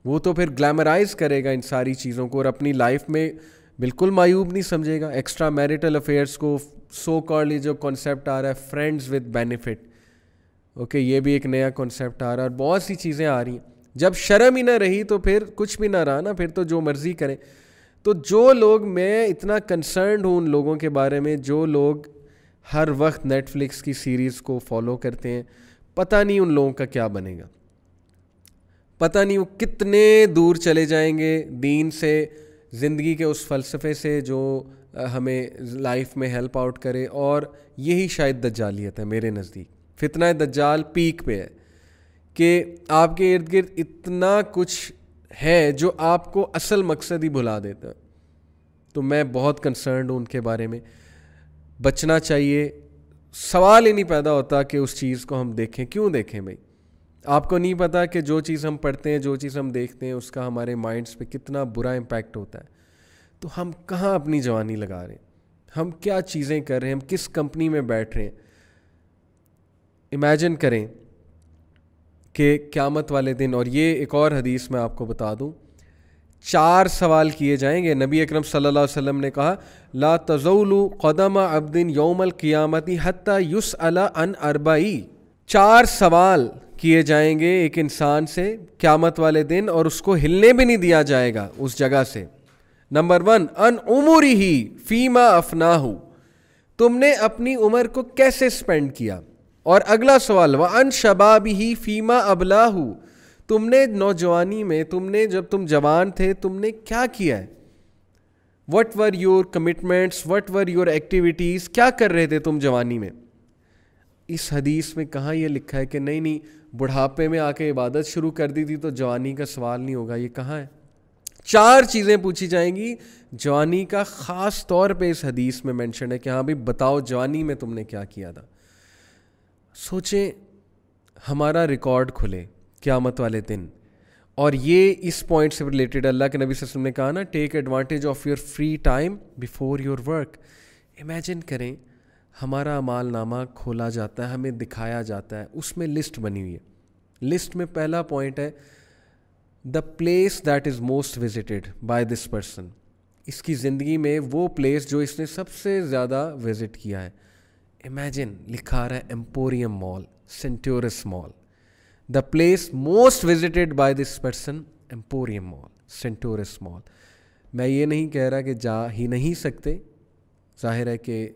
Speaker 1: وہ تو پھر گلیمرائز کرے گا ان ساری چیزوں کو اور اپنی لائف میں بالکل مایوب نہیں سمجھے گا ایکسٹرا میریٹل افیئرس کو سو کارلی جو کانسیپٹ آ رہا ہے فرینڈز ود بینیفٹ اوکے یہ بھی ایک نیا کانسیپٹ آ رہا ہے اور بہت سی چیزیں آ رہی ہیں۔ جب شرم ہی نہ رہی تو پھر کچھ بھی نہ رہا نا، پھر تو جو مرضی کریں۔ تو جو لوگ میں اتنا کنسرنڈ ہوں ان لوگوں کے بارے میں، جو لوگ ہر وقت نیٹ فلکس کی سیریز کو فالو کرتے ہیں، پتہ نہیں ان لوگوں کا کیا بنے گا۔ پتہ نہیں وہ کتنے دور چلے جائیں گے دین سے زندگی کے اس فلسفے سے جو ہمیں لائف میں ہیلپ آؤٹ کرے، اور یہی شاید دجالیت ہے میرے نزدیک۔ فتنہ دجال پیک پہ ہے کہ آپ کے ارد گرد اتنا کچھ ہے جو آپ کو اصل مقصد ہی بھلا دیتا تو میں بہت کنسرنڈ ہوں ان کے بارے میں۔ بچنا چاہیے۔ سوال ہی نہیں پیدا ہوتا کہ اس چیز کو ہم دیکھیں۔ کیوں دیکھیں بھائی؟ آپ کو نہیں پتا کہ جو چیز ہم پڑھتے ہیں، جو چیز ہم دیکھتے ہیں، اس کا ہمارے مائنڈس پہ کتنا برا امپیکٹ ہوتا ہے۔ تو ہم کہاں اپنی جوانی لگا رہے ہیں؟ ہم کیا چیزیں کر رہے ہیں؟ ہم کس کمپنی میں بیٹھ رہے ہیں؟ امیجن کریں کہ قیامت والے دن، اور یہ ایک اور حدیث میں آپ کو بتا دوں۔ چار سوال کیے جائیں گے۔ نبی اکرم صلی اللہ علیہ وسلم نے کہا، لا تزول قدم ابدن یوم القیامتی حتیٰ یس ان اربعی۔ چار سوال کیے جائیں گے ایک انسان سے قیامت والے دن اور اس کو ہلنے بھی نہیں دیا جائے گا اس جگہ سے۔ نمبر ون، ان عمری ہی فیما افنا تم نے اپنی عمر کو کیسے اسپینڈ کیا؟ اور اگلا سوال وہ ان شباب ہی فیما ابلا تم نے نوجوانی میں، تم نے جب تم جوان تھے، تم نے کیا کیا ہے؟ What were your commitments, what were your activities, کیا کر رہے تھے تم جوانی میں؟ اس حدیث میں کہاں یہ لکھا ہے کہ نہیں نہیں بڑھاپے میں آ کے عبادت شروع کر دی تھی تو جوانی کا سوال نہیں ہوگا، یہ کہاں ہے؟ چار چیزیں پوچھی جائیں گی۔ جوانی کا خاص طور پہ اس حدیث میں مینشن ہے کہ ہاں بھائی، بتاؤ جوانی میں تم نے کیا کیا تھا۔ سوچیں، ہمارا ریکارڈ کھلے قیامت والے دن۔ اور یہ اس پوائنٹ سے ریلیٹڈ اللہ کے نبی صلی اللہ علیہ وسلم نے کہا نا take advantage of your free time before your work imagine کریں ہمارا امال نامہ کھولا جاتا ہے، ہمیں دکھایا جاتا ہے۔ اس میں لسٹ بنی ہوئی ہے۔ لسٹ میں پہلا پوائنٹ ہے the place that is most visited by this person اس کی زندگی میں وہ پلیس جو اس نے سب سے زیادہ وزٹ کیا ہے۔ امیجن لکھا رہا ہے Emporium Mall Centaurus Mall the place most visited by this person Emporium Mall Centaurus Mall میں یہ نہیں کہہ رہا کہ جا ہی نہیں سکتے۔ ظاہر ہے کہ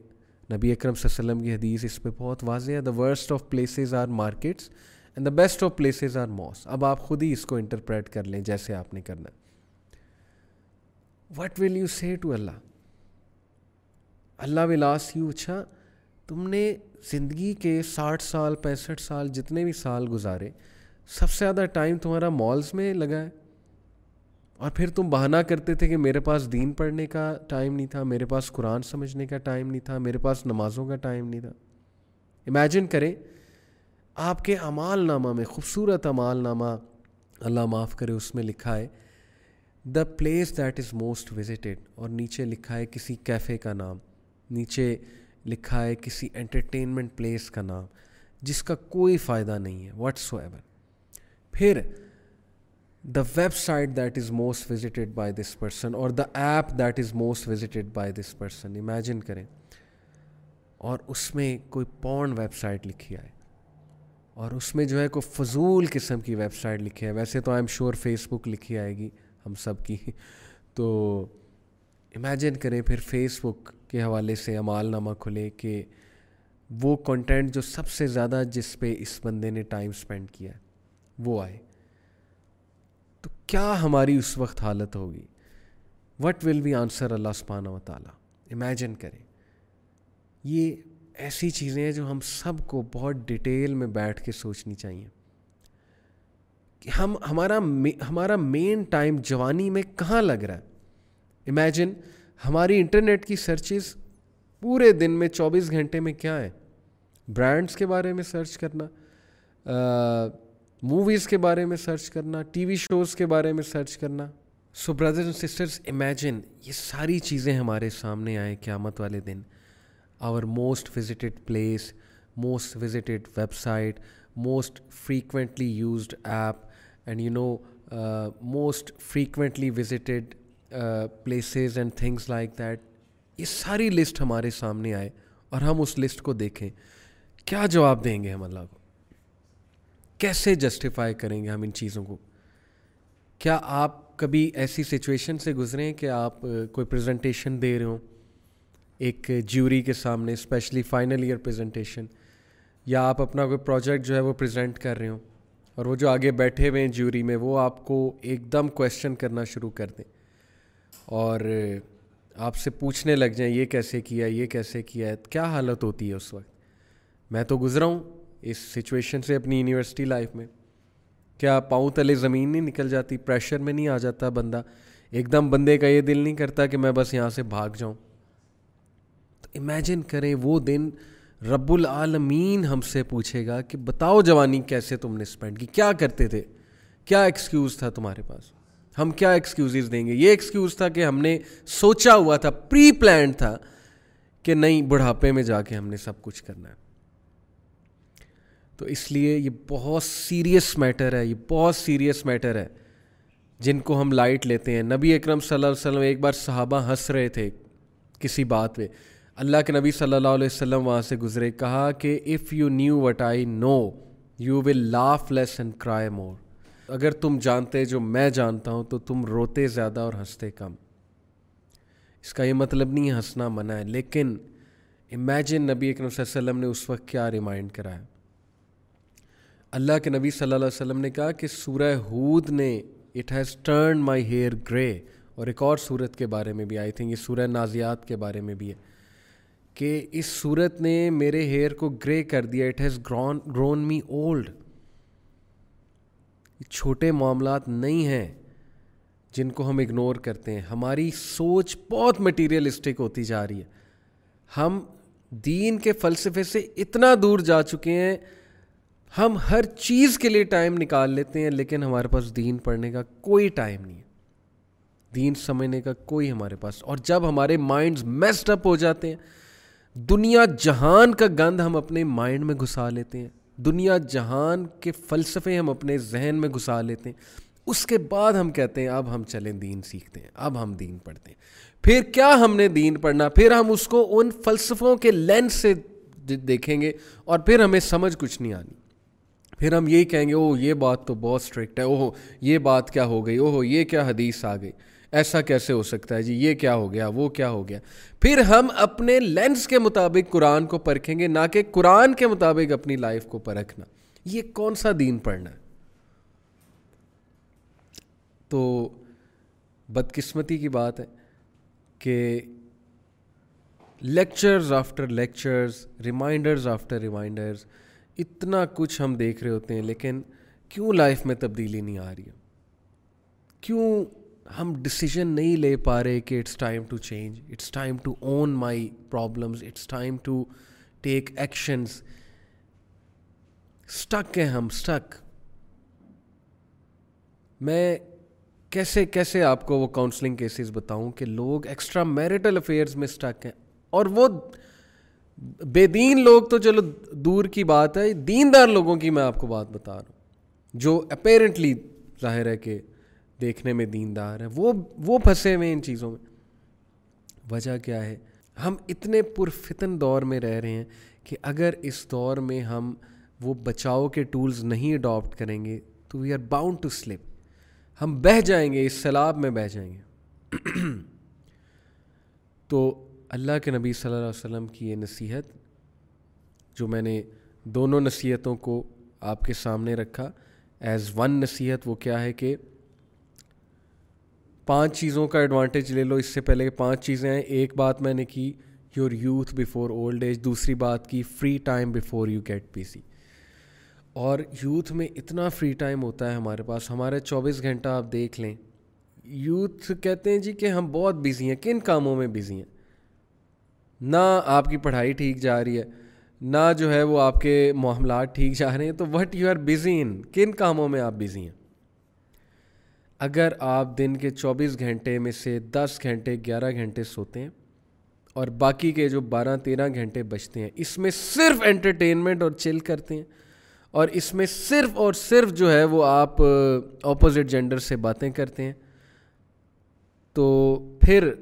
Speaker 1: نبی اکرم صلی اللہ علیہ وسلم کی حدیث اس پہ بہت واضح ہے the worst of places are markets and the best of places are mosques اب آپ خود ہی اس کو انٹرپریٹ کر لیں جیسے آپ نے کرنا what will you see to اللہ اللہ ولاس یو اچھا تم نے زندگی کے ساٹھ سال، پینسٹھ سال، جتنے بھی سال گزارے، سب سے زیادہ ٹائم تمہارا مالز میں لگا ہے؟ اور پھر تم بہانہ کرتے تھے کہ میرے پاس دین پڑھنے کا ٹائم نہیں تھا، میرے پاس قرآن سمجھنے کا ٹائم نہیں تھا، میرے پاس نمازوں کا ٹائم نہیں تھا۔ امیجن کریں، آپ کے امال نامہ میں، خوبصورت امال نامہ، اللہ معاف کرے، اس میں لکھا ہے the place that is most visited اور نیچے لکھا ہے کسی کیفے کا نام، نیچے لکھا ہے کسی انٹرٹینمنٹ پلیس کا نام، جس کا کوئی فائدہ نہیں ہے واٹس ایور پھر the website that is most visited by this person اور the app that is most visited by this person imagine کریں اور اس میں کوئی پون ویب سائٹ لکھی آئے اور اس میں جو ہے کوئی فضول قسم کی ویب سائٹ لکھی ہے ویسے تو I am sure Facebook لکھی آئے گی ہم سب کی۔ تو امیجن کریں پھر فیس بک کے حوالے سے امال نامہ کھلے کہ وہ کنٹینٹ جو سب سے زیادہ جس پہ اس بندے نے ٹائم اسپینڈ کیا ہے، وہ آئے۔ کیا ہماری اس وقت حالت ہوگی؟ وٹ ول بی آنسر اللہ سبحانہ و تعالیٰ؟ امیجن کریں۔ یہ ایسی چیزیں ہیں جو ہم سب کو بہت ڈیٹیل میں بیٹھ کے سوچنی چاہیے۔ کہ ہم، ہمارا ہمارا مین ٹائم جوانی میں کہاں لگ رہا ہے؟ امیجن ہماری انٹرنیٹ کی سرچز پورے دن میں چوبیس گھنٹے میں کیا ہے برانڈس کے بارے میں سرچ کرنا۔ موویز کے بارے میں سرچ کرنا، ٹی وی شوز کے بارے میں سرچ کرنا۔ So brothers and sisters imagine یہ ساری چیزیں ہمارے سامنے آئیں قیامت والے دن۔ Our most visited place most visited website most frequently used app and you know most frequently visited places and things like that یہ ساری لسٹ ہمارے سامنے آئے اور ہم اس لسٹ کو دیکھیں۔ کیا جواب دیں گے ہم اللہ کو؟ کیسے جسٹیفائی کریں گے ہم ان چیزوں کو؟ کیا آپ کبھی ایسی سچویشن سے گزریں کہ آپ کوئی پریزنٹیشن دے رہے ہوں، ایک جیوری کے سامنے اسپیشلی فائنل ایئر پریزنٹیشن یا آپ اپنا کوئی پروجیکٹ جو ہے وہ پریزنٹ کر رہے ہوں اور وہ جو آگے بیٹھے ہوئے ہیں جیوری میں، وہ آپ کو ایک دم کویشچن کرنا شروع کر دیں اور آپ سے پوچھنے لگ جائیں، یہ کیسے کیا یہ کیسے کیا ہے کیا حالت ہوتی ہے اس وقت؟ میں تو گزرا ہوں اس سچویشن سے اپنی یونیورسٹی لائف میں۔ کیا پاؤں تلے زمین نہیں نکل جاتی؟ پریشر میں نہیں آ جاتا بندہ؟ ایک دم بندے کا یہ دل نہیں کرتا کہ میں بس یہاں سے بھاگ جاؤں۔ تو امیجن کریں وہ دن رب العالمین ہم سے پوچھے گا کہ بتاؤ جوانی کیسے تم نے اسپینڈ کی؟ کیا کرتے تھے؟ کیا ایکسکیوز تھا تمہارے پاس؟ ہم کیا ایکسکیوزز دیں گے؟ یہ ایکسکیوز تھا کہ ہم نے سوچا ہوا تھا پری پلانڈ تھا کہ نہیں، بڑھاپے میں جا کے ہم نے سب کچھ کرنا ہے۔ تو اس لیے یہ بہت سیریس میٹر ہے، یہ بہت سیریس میٹر ہے۔ جن کو ہم لائٹ لیتے ہیں۔ نبی اکرم صلی اللہ علیہ وسلم ایک بار صحابہ ہنس رہے تھے کسی بات پہ اللہ کے نبی صلی اللہ علیہ وسلم وہاں سے گزرے، کہا کہ if you knew what I know you will laugh less and cry more اگر تم جانتے جو میں جانتا ہوں، تو تم روتے زیادہ اور ہنستے کم۔ اس کا یہ مطلب نہیں ہنسنا منع ہے، لیکن امیجن نبی اکرم صلی اللہ علیہ وسلم نے اس وقت کیا ریمائنڈ کرایا اللہ کے نبی صلی اللہ علیہ وسلم نے کہا کہ سورہ ہود نے it has turn my hair grey اور ایک اور صورت کے بارے میں بھی آئی تھنک یہ سورہ نازیات کے بارے میں بھی ہے، کہ اس صورت نے میرے ہیئر کو گرے کر دیا it has grown grown me old چھوٹے معاملات نہیں ہیں جن کو ہم اگنور کرتے ہیں۔ ہماری سوچ بہت مٹیریلسٹک ہوتی جا رہی ہے۔ ہم دین کے فلسفے سے اتنا دور جا چکے ہیں ہم ہر چیز کے لیے ٹائم نکال لیتے ہیں، لیکن ہمارے پاس دین پڑھنے کا کوئی ٹائم نہیں ہے۔ دین سمجھنے کا کوئی ہمارے پاس، اور جب ہمارے مائنڈز میسڈ اپ ہو جاتے ہیں، دنیا جہان کا گند ہم اپنے مائنڈ میں گھسا لیتے ہیں۔ دنیا جہان کے فلسفے ہم اپنے ذہن میں گھسا لیتے ہیں۔ اس کے بعد ہم کہتے ہیں، اب ہم چلیں دین سیکھتے ہیں، اب ہم دین پڑھتے ہیں۔ پھر کیا ہم نے دین پڑھنا؟ پھر ہم اس کو ان فلسفوں کے لینس سے دیکھیں گے، اور پھر ہمیں سمجھ کچھ نہیں آنی۔ پھر ہم یہی کہیں گے، اوہ، یہ بات تو بہت اسٹرکٹ ہے، اوہ، یہ بات کیا ہو گئی، اوہ، یہ کیا حدیث آ گئی، ایسا کیسے ہو سکتا ہے؟ جی یہ کیا ہو گیا، وہ کیا ہو گیا؟ پھر ہم اپنے لینس کے مطابق قرآن کو پرکھیں گے، نہ کہ قرآن کے مطابق اپنی لائف کو پرکھنا۔ یہ کون سا دین پڑھنا ہے؟ تو بدقسمتی کی بات ہے کہ lectures after lectures reminders after reminders اتنا کچھ ہم دیکھ رہے ہوتے ہیں، لیکن کیوں لائف میں تبدیلی نہیں آ رہی ہے؟ کیوں ہم ڈسیزن نہیں لے پا رہے کہ it's time to change it's time to own my problems it's time to take actions stuck ہیں ہم اسٹک میں کیسے کیسے آپ کو وہ کاؤنسلنگ کیسز بتاؤں کہ لوگ ایکسٹرا میرٹل افیئرز میں اسٹک ہیں اور وہ بے دین لوگ تو چلو دور کی بات ہے، دیندار لوگوں کی میں آپ کو بات بتا رہا ہوں۔ جو اپیرنٹلی ظاہر ہے کہ دیکھنے میں دیندار ہیں، وہ وہ پھنسے ہوئے ان چیزوں میں۔ وجہ کیا ہے؟ ہم اتنے پرفتن دور میں رہ رہے ہیں کہ اگر اس دور میں ہم وہ بچاؤ کے ٹولز نہیں اڈاپٹ کریں گے تو we are bound to slip ہم بہہ جائیں گے، اس سیلاب میں بہہ جائیں گے۔ تو اللہ کے نبی صلی اللہ علیہ وسلم کی یہ نصیحت جو میں نے دونوں نصیحتوں کو آپ کے سامنے رکھا، ایز ون نصیحت وہ کیا ہے کہ پانچ چیزوں کا ایڈوانٹیج لے لو، اس سے پہلے پانچ چیزیں ہیں ایک بات میں نے کی، your youth before old age. دوسری بات کی، free time before you get P C. اور یوتھ میں اتنا فری ٹائم ہوتا ہے ہمارے پاس، ہمارے چوبیس گھنٹہ آپ دیکھ لیں۔ یوتھ کہتے ہیں جی کہ ہم بہت بزی ہیں، کن کاموں میں بزی ہیں؟ نہ آپ کی پڑھائی ٹھیک جا رہی ہے، نہ جو ہے وہ آپ کے معاملات ٹھیک جا رہے ہیں۔ تو what you are busy in کن کاموں میں آپ بزی ہیں؟ اگر آپ دن کے چوبیس گھنٹے میں سے دس گھنٹے، گیارہ گھنٹے سوتے ہیں اور باقی کے جو بارہ، تیرہ گھنٹے بچتے ہیں، اس میں صرف انٹرٹینمنٹ اور چل کرتے ہیں اور اس میں صرف اور صرف جو ہے وہ آپ اپوزٹ جینڈر سے باتیں کرتے ہیں۔ تو پھر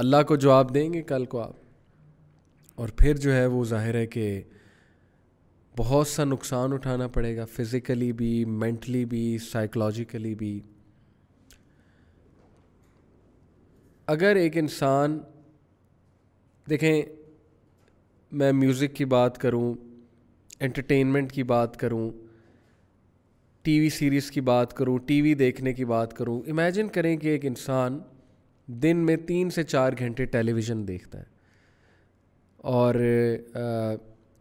Speaker 1: اللہ کو جواب دیں گے، کل کو آپ۔ اور پھر جو ہے وہ ظاہر ہے کہ بہت سا نقصان اٹھانا پڑے گا فزیکلی بھی مینٹلی بھی سائیکلوجیکلی بھی۔ اگر ایک انسان، دیکھیں، میں میوزک کی بات کروں انٹرٹینمنٹ کی بات کروں، ٹی وی سیریز کی بات کروں، ٹی وی دیکھنے کی بات کروں امیجن کریں کہ ایک انسان دن میں تین سے چار گھنٹے ٹیلی ویژن دیکھتا ہے۔ اور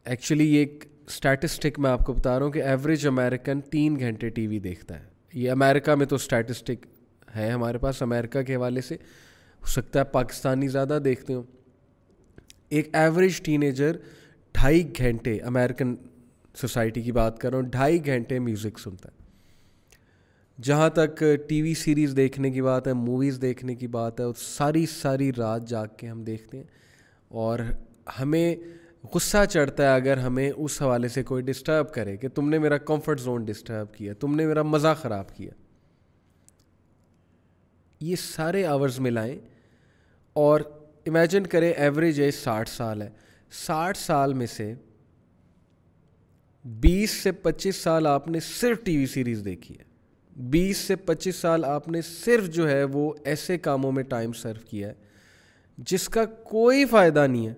Speaker 1: ایکچولی یہ ایک اسٹیٹسٹک میں آپ کو بتا رہا ہوں کہ ایوریج امیریکن تین گھنٹے ٹی وی دیکھتا ہے۔ یہ امریکہ میں تو اسٹیٹسٹک ہے ہمارے پاس امریکہ کے حوالے سے۔ ہو سکتا ہے پاکستانی زیادہ دیکھتے ہوں۔ ایک ایوریج ٹین ایجر ڈھائی گھنٹے امیرکن سوسائٹی کی بات کر رہا ہوں، ڈھائی گھنٹے میوزک سنتا ہے۔ جہاں تک ٹی وی سیریز دیکھنے کی بات ہے موویز دیکھنے کی بات ہے ساری ساری رات جاگ کے ہم دیکھتے ہیں۔ اور ہمیں غصہ چڑھتا ہے اگر ہمیں اس حوالے سے کوئی ڈسٹرب کرے کہ تم نے میرا کمفرٹ زون ڈسٹرب کیا، تم نے میرا مزہ خراب کیا۔ یہ سارے آورز ملائیں۔ اور امیجن کریں ایوریج ایج ساٹھ سال ہے۔ ساٹھ سال میں سے بیس سے پچیس سال آپ نے صرف ٹی وی سیریز دیکھی ہے۔ بیس سے پچیس سال آپ نے صرف جو ہے وہ ایسے کاموں میں ٹائم سرو کیا ہے، جس کا کوئی فائدہ نہیں ہے۔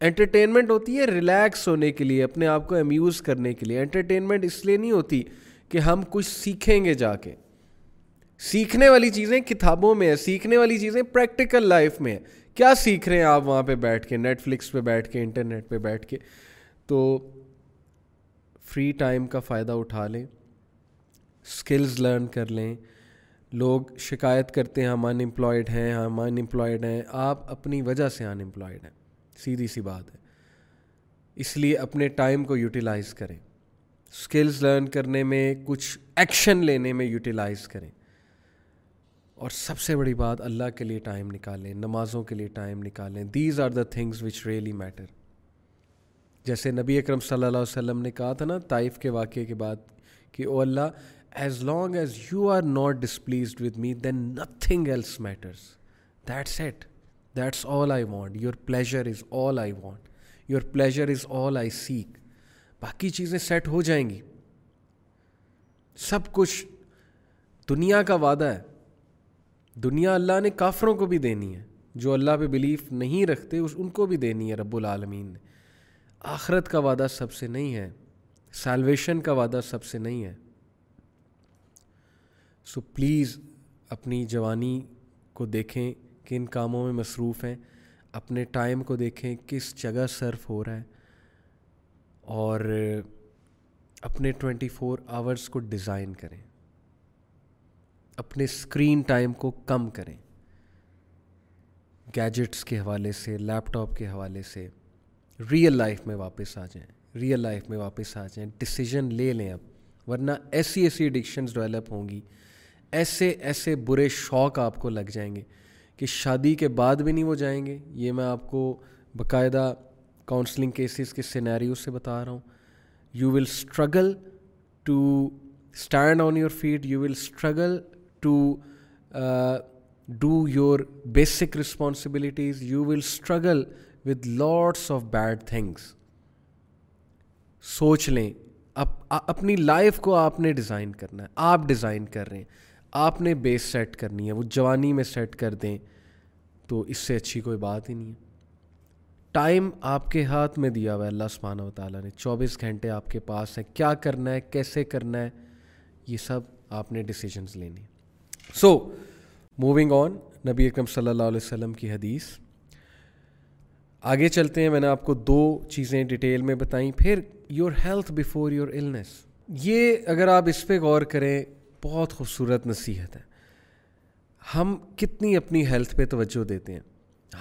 Speaker 1: انٹرٹینمنٹ ہوتی ہے ریلیکس ہونے کے لیے، اپنے آپ کو امیوز کرنے کے لیے۔ انٹرٹینمنٹ اس لیے نہیں ہوتی کہ ہم کچھ سیکھیں گے جا کے۔ سیکھنے والی چیزیں کتابوں میں ہیں، سیکھنے والی چیزیں پریکٹیکل لائف میں ہیں۔ کیا سیکھ رہے ہیں آپ وہاں پہ بیٹھ کے نیٹ فلکس پہ بیٹھ کے انٹرنیٹ پہ بیٹھ کے؟ تو فری ٹائم کا فائدہ اٹھا لیں۔ اسکلز لرن کر لیں لوگ شکایت کرتے ہیں ہم ان امپلائڈ ہیں ہم ان امپلائڈ ہیں آپ اپنی وجہ سے ان امپلائڈ ہیں سیدھی سی بات ہے اس لیے اپنے ٹائم کو یوٹیلائز کریں اسکلز لرن کرنے میں کچھ ایکشن لینے میں یوٹیلائز کریں اور سب سے بڑی بات اللہ کے لیے ٹائم نکالیں نمازوں کے لیے ٹائم نکالیں these are the things which really matter جیسے نبی اکرم صلی اللہ علیہ وسلم نے کہا تھا نا طائف کے واقعے کے بعد کہ او اللہ as long as you are not displeased with me then nothing else matters that's it that's all I want your pleasure is all I want your pleasure is all I seek باقی چیزیں set ہو جائیں گی. سب کچھ دنیا کا وعدہ ہے. دنیا اللہ نے کافروں کو بھی دینی ہے. جو اللہ پہ بلیف نہیں رکھتے، اس ان کو بھی دینی ہے رب العالمین نے. آخرت کا وعدہ سب سے نہیں ہے. سیلویشن کا وعدہ سب سے نہیں ہے. سو پلیز اپنی جوانی کو دیکھیں کن کاموں میں مصروف ہیں۔ اپنے ٹائم کو دیکھیں کس جگہ صرف ہو رہا ہے۔ اور اپنے ٹوینٹی فور آورس کو ڈیزائن کریں۔ اپنے اسکرین ٹائم کو کم کریں۔ گیجٹس کے حوالے سے لیپ ٹاپ کے حوالے سے ریئل لائف میں واپس آ جائیں۔ ریئل لائف میں واپس آ جائیں۔ ڈسیزن لے لیں اب ورنہ ایسی ایسی ایڈکشنز ڈیولپ ہوں گی ایسے ایسے برے شوق آپ کو لگ جائیں گے کہ شادی کے بعد بھی نہیں وہ جائیں گے۔ یہ میں آپ کو باقاعدہ کاؤنسلنگ کیسز کے سینیریو سے بتا رہا ہوں۔ You will struggle to stand on your feet you will struggle to do your basic responsibilities you will struggle with lots of bad things سوچ لیں۔ اپنی لائف کو آپ نے ڈیزائن کرنا ہے۔ آپ ڈیزائن کر رہے ہیں۔ آپ نے بیس سیٹ کرنی ہے، وہ جوانی میں سیٹ کر دیں تو اس سے اچھی کوئی بات ہی نہیں ہے۔ ٹائم آپ کے ہاتھ میں دیا ہوا ہے، اللہ سبحانہ و تعالیٰ نے۔ چوبیس گھنٹے آپ کے پاس ہیں، کیا کرنا ہے، کیسے کرنا ہے، یہ سب آپ نے ڈسیزنس لینی سو موونگ آن نبی اکرم صلی اللہ علیہ وسلم کی حدیث۔ آگے چلتے ہیں، میں نے آپ کو دو چیزیں ڈیٹیل میں بتائیں۔ پھر your health before your illness یہ اگر آپ اس پہ غور کریں بہت خوبصورت نصیحت ہے۔ ہم کتنی اپنی ہیلتھ پہ توجہ دیتے ہیں۔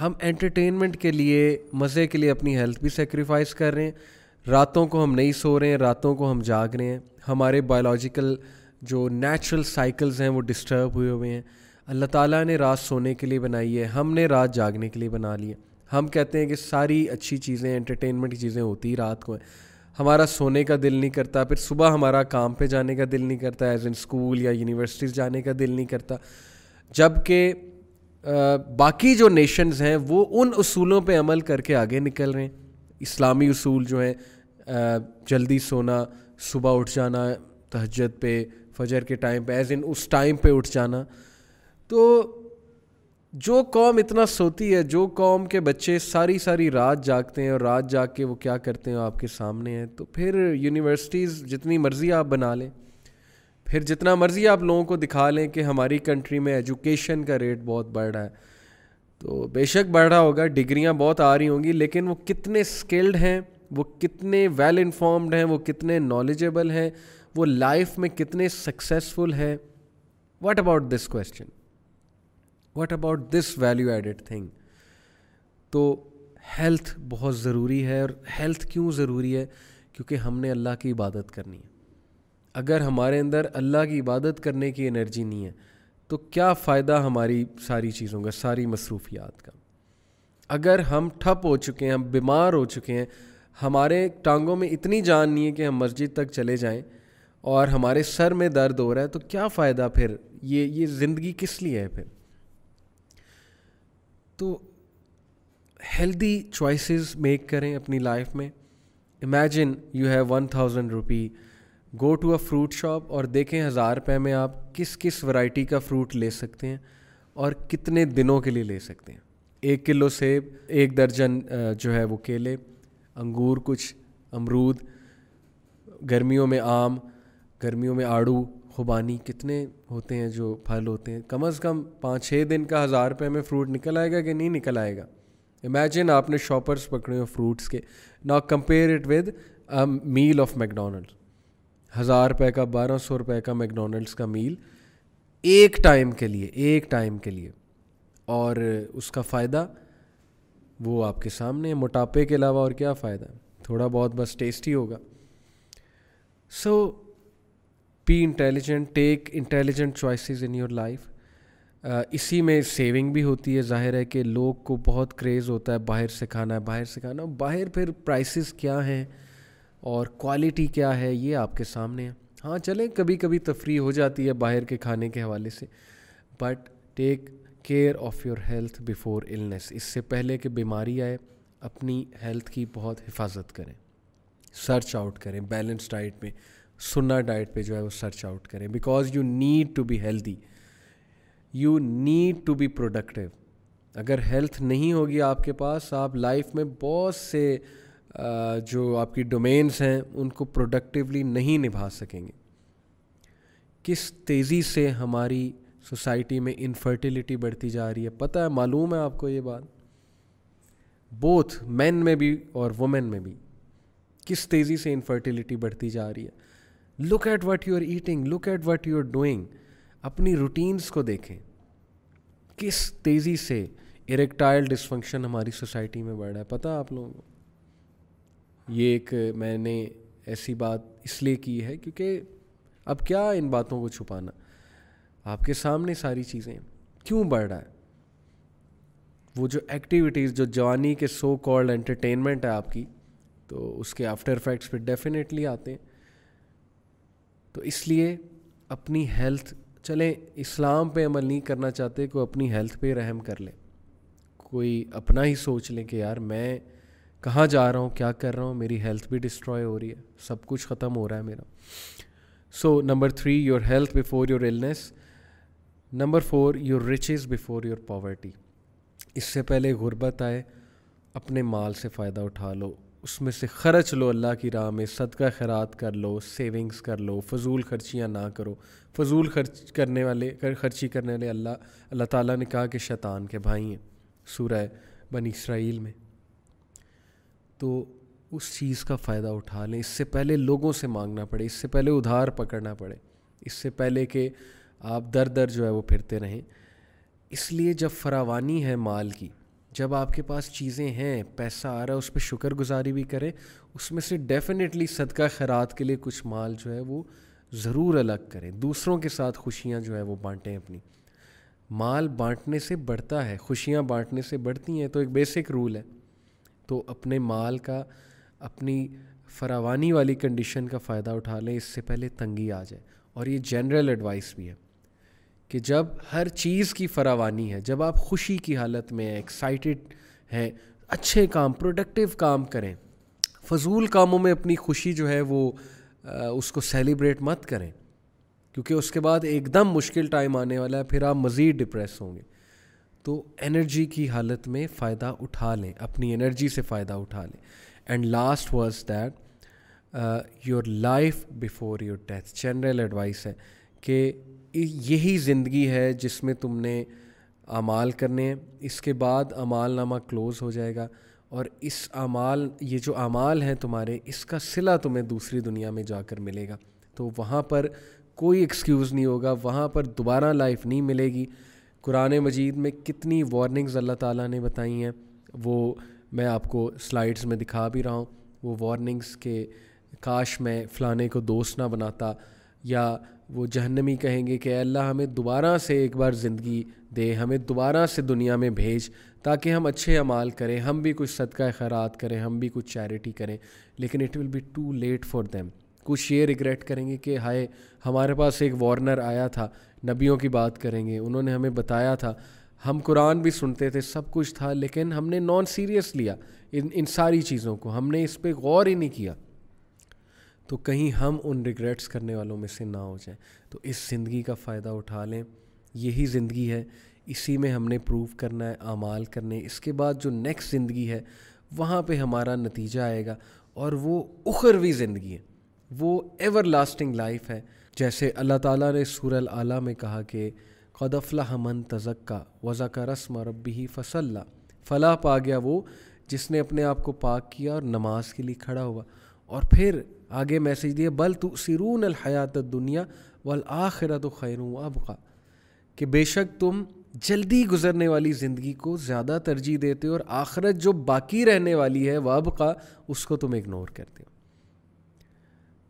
Speaker 1: ہم انٹرٹینمنٹ کے لیے، مزے کے لیے اپنی ہیلتھ بھی سیکریفائز کر رہے ہیں۔ راتوں کو ہم نہیں سو رہے ہیں، راتوں کو ہم جاگ رہے ہیں۔ ہمارے بایولوجیکل جو نیچرل سائیکلز ہیں، وہ ڈسٹرب ہوئے ہوئے ہیں۔ اللہ تعالیٰ نے رات سونے کے لیے بنائی ہے۔ ہم نے رات جاگنے کے لیے بنا لی ہے۔ ہم کہتے ہیں کہ ساری اچھی چیزیں انٹرٹینمنٹ کی چیزیں ہوتی رات کو ہیں۔ ہمارا سونے کا دل نہیں کرتا، پھر صبح ہمارا کام پہ جانے کا دل نہیں کرتا ایز ان اسکول یا یونیورسٹیز جانے کا دل نہیں کرتا۔ جبکہ باقی جو نیشنز ہیں، وہ ان اصولوں پہ عمل کر کے آگے نکل رہے ہیں۔ اسلامی اصول جو ہیں جلدی سونا، صبح اٹھ جانا، تہجد پہ، فجر کے ٹائم پہ ایز ان اس ٹائم پہ اٹھ جانا۔ تو جو قوم اتنا سوتی ہے، جو قوم کے بچے ساری ساری رات جاگتے ہیں اور رات جاگ کے وہ کیا کرتے ہیں آپ کے سامنے ہیں۔ تو پھر یونیورسٹیز جتنی مرضی آپ بنا لیں، پھر جتنا مرضی آپ لوگوں کو دکھا لیں کہ ہماری کنٹری میں ایجوکیشن کا ریٹ بہت بڑھ رہا ہے۔ تو بے شک بڑھ رہا ہوگا ڈگریاں بہت آ رہی ہوں گی، لیکن وہ کتنے اسکلڈ ہیں، وہ کتنے ویل انفارمڈ ہیں، وہ کتنے نالجبل ہیں، وہ لائف میں کتنے سکسیزفل ہیں۔ What about this question what about this value added thing تو ہیلتھ بہت ضروری ہے اور ہیلتھ کیوں ضروری ہے؟ کیونکہ ہم نے اللہ کی عبادت کرنی ہے۔ اگر ہمارے اندر اللہ کی عبادت کرنے کی انرجی نہیں ہے، تو کیا فائدہ ہماری ساری چیزوں کا، ساری مصروفیات کا؟ اگر ہم ٹھپ ہو چکے ہیں، ہم بیمار ہو چکے ہیں، ہمارے ٹانگوں میں اتنی جان نہیں ہے کہ ہم مسجد تک چلے جائیں اور ہمارے سر میں درد ہو رہا ہے، تو کیا فائدہ پھر؟ یہ یہ زندگی کس لیے ہے پھر؟ تو ہیلدی چوائسیز میک کریں اپنی لائف میں. Imagine you have one thousand rupee go to a fruit shop اور دیکھیں ہزار روپے میں آپ کس کس ورائٹی کا فروٹ لے سکتے ہیں اور کتنے دنوں کے لیے لے سکتے ہیں. ایک کلو سیب، ایک درجن جو ہے وہ کیلے، انگور کچھ، امرود، گرمیوں میں آم، گرمیوں میں آڑو خوبانی کتنے ہوتے ہیں جو پھل ہوتے ہیں؟ کم از کم پانچ چھ دن کا ہزار روپے میں فروٹ نکل آئے گا کہ نہیں نکل آئے گا؟ امیجن آپ نے شاپرس پکڑے ہو فروٹس کے. نا compare it with meal of McDonald ہزار روپے کا، بارہ سو روپے کا میکڈونلڈس کا میل ایک ٹائم کے لیے، ایک ٹائم کے لیے. اور اس کا فائدہ وہ آپ کے سامنے موٹاپے کے علاوہ اور کیا فائدہ ہے؟ تھوڑا بہت بس ٹیسٹی ہوگا. So be intelligent take intelligent choices in your life اسی میں سیونگ بھی ہوتی ہے۔ ظاہر ہے کہ لوگ کو بہت کریز ہوتا ہے باہر سے کھانا ہے باہر سے کھانا۔ باہر پھر پرائسز کیا ہیں؟ اور کوالٹی کیا ہے؟ یہ آپ کے سامنے ہے۔ ہاں چلیں، کبھی کبھی تفریح ہو جاتی ہے باہر کے کھانے کے حوالے سے۔ But take care of your health before illness اس سے پہلے کہ بیماری آئے، اپنی ہیلتھ کی بہت حفاظت کریں۔ سرچ آؤٹ کریں بیلنس ڈائٹ میں۔ سنا ڈائٹ پہ جو ہے وہ سرچ آؤٹ کریں۔ Because you need to be healthy you need to be productive اگر ہیلتھ نہیں ہوگی آپ کے پاس، آپ لائف میں بہت سے جو آپ کی ڈومینس ہیں، ان کو پروڈکٹیولی نہیں نبھا سکیں گے۔ کس تیزی سے ہماری سوسائٹی میں انفرٹیلیٹی بڑھتی جا رہی ہے؟ پتہ ہے، معلوم ہے آپ کو یہ بات۔ بوتھ مین میں بھی اور وومین میں بھی کس تیزی سے انفرٹیلیٹی بڑھتی جا رہی ہے؟ Look at what you are eating look at what you are doing اپنی روٹینس کو دیکھیں۔ کس تیزی سے اریکٹائل ڈسفنکشن ہماری سوسائٹی میں بڑھ رہا ہے؟ پتہ آپ لوگوں کو؟ یہ ایک میں نے ایسی بات اس لیے کی ہے کیونکہ اب کیا ان باتوں کو چھپانا؟ آپ کے سامنے ساری چیزیں کیوں بڑھ رہا ہے؟ وہ جو ایکٹیویٹیز جو جوانی کے سو کالڈ انٹرٹینمنٹ ہے آپ کی، تو اس کے آفٹر افیکٹس پہ ڈیفینیٹلی آتے ہیں۔ تو اس لیے اپنی ہیلتھ، چلیں اسلام پہ عمل نہیں کرنا چاہتے کوئی اپنی ہیلتھ پہ رحم کر لے کوئی اپنا ہی سوچ لیں کہ یار میں کہاں جا رہا ہوں، کیا کر رہا ہوں، میری ہیلتھ بھی ڈسٹروائے ہو رہی ہے، سب کچھ ختم ہو رہا ہے میرا۔ So number three your health before your illness number four your riches before your poverty اس سے پہلے غربت آئے، اپنے مال سے فائدہ اٹھا لو۔ اس میں سے خرچ لو اللہ کی راہ میں، صدقہ خیرات کر لو سیونگس کر لو، فضول خرچیاں نہ کرو۔ فضول خرچ کرنے والے، خرچی کرنے والے اللہ اللہ تعالیٰ نے کہا کہ شیطان کے بھائی ہیں۔ سورہ بنی اسرائیل میں۔ تو اس چیز کا فائدہ اٹھا لیں۔ اس سے پہلے لوگوں سے مانگنا پڑے، اس سے پہلے ادھار پکڑنا پڑے۔ اس سے پہلے کہ آپ در در جو ہے وہ پھرتے رہیں۔ اس لیے جب فراوانی ہے مال کی جب آپ کے پاس چیزیں ہیں، پیسہ آ رہا ہے، اس پہ شکر گزاری بھی کریں، اس میں سے ڈیفینیٹلی صدقہ خیرات کے لیے کچھ مال جو ہے وہ ضرور الگ کریں۔ دوسروں کے ساتھ خوشیاں جو ہے وہ بانٹیں اپنی۔ مال بانٹنے سے بڑھتا ہے، خوشیاں بانٹنے سے بڑھتی ہیں، تو ایک بیسک رول ہے۔ تو اپنے مال کا، اپنی فراوانی والی کنڈیشن کا فائدہ اٹھا لیں، اس سے پہلے تنگی آ جائے۔ اور یہ جنرل ایڈوائس بھی ہے۔ کہ جب ہر چیز کی فراوانی ہے، جب آپ خوشی کی حالت میں ایکسائٹیڈ ہیں، اچھے کام پروڈکٹیو کام کریں، فضول کاموں میں اپنی خوشی جو ہے وہ اس کو سیلیبریٹ مت کریں۔ کیونکہ اس کے بعد ایک دم مشکل ٹائم آنے والا ہے، پھر آپ مزید ڈپریس ہوں گے۔ تو انرجی کی حالت میں فائدہ اٹھا لیں، اپنی انرجی سے فائدہ اٹھا لیں۔ And last was that your life before your death general advice ہے کہ یہی زندگی ہے جس میں تم نے اعمال کرنے ہیں۔ اس کے بعد اعمال نامہ کلوز ہو جائے گا اور اس اعمال، یہ جو اعمال ہیں تمہارے، اس کا صلہ تمہیں دوسری دنیا میں جا کر ملے گا۔ تو وہاں پر کوئی ایکسکیوز نہیں ہوگا، وہاں پر دوبارہ لائف نہیں ملے گی۔ قرآن مجید میں کتنی وارننگز اللہ تعالیٰ نے بتائی ہیں۔ وہ میں آپ کو سلائڈز میں دکھا بھی رہا ہوں۔ وہ وارننگز کے کاش میں فلانے کو دوست نہ بناتا۔ یا وہ جہنمی کہیں گے کہ اللہ ہمیں دوبارہ سے ایک بار زندگی دے، ہمیں دوبارہ سے دنیا میں بھیج تاکہ ہم اچھے اعمال کریں، ہم بھی کچھ صدقہ خیرات کریں، ہم بھی کچھ چیریٹی کریں۔ لیکن it will be too late for them کچھ یہ ریگریٹ کریں گے کہ ہائے، ہمارے پاس ایک وارنر آیا تھا، نبیوں کی بات کریں گے، انہوں نے ہمیں بتایا تھا۔ ہم قرآن بھی سنتے تھے، سب کچھ تھا، لیکن ہم نے نان سیریس لیا ان ان ساری چیزوں کو۔ ہم نے اس پہ غور ہی نہیں کیا۔ تو کہیں ہم ان ریگریٹس کرنے والوں میں سے نہ ہو جائیں۔ تو اس زندگی کا فائدہ اٹھا لیں۔ یہی زندگی ہے۔ اسی میں ہم نے پروو کرنا ہے، اعمال کرنے اس کے بعد جو نیکسٹ زندگی ہے، وہاں پہ ہمارا نتیجہ آئے گا۔ اور وہ اخروی زندگی ہے۔ وہ ایور لاسٹنگ لائف ہے۔ جیسے اللہ تعالیٰ نے سور العلیٰ میں کہا کہ قدفلا من تزکا وضا کا رسم ربی ہی فصل۔ فلاح پا گیا وہ جس نے اپنے آپ کو پاک کیا اور نماز کے لیے کھڑا ہوا۔ اور پھر آگے میسیج دیا بل تو سرون الحیات دنیا والآخرت و خیر اب کا کہ بے شک تم جلدی گزرنے والی زندگی کو زیادہ ترجیح دیتے ہو اور آخرت جو باقی رہنے والی ہے وہ اب کا اس کو تم اگنور کرتے ہو۔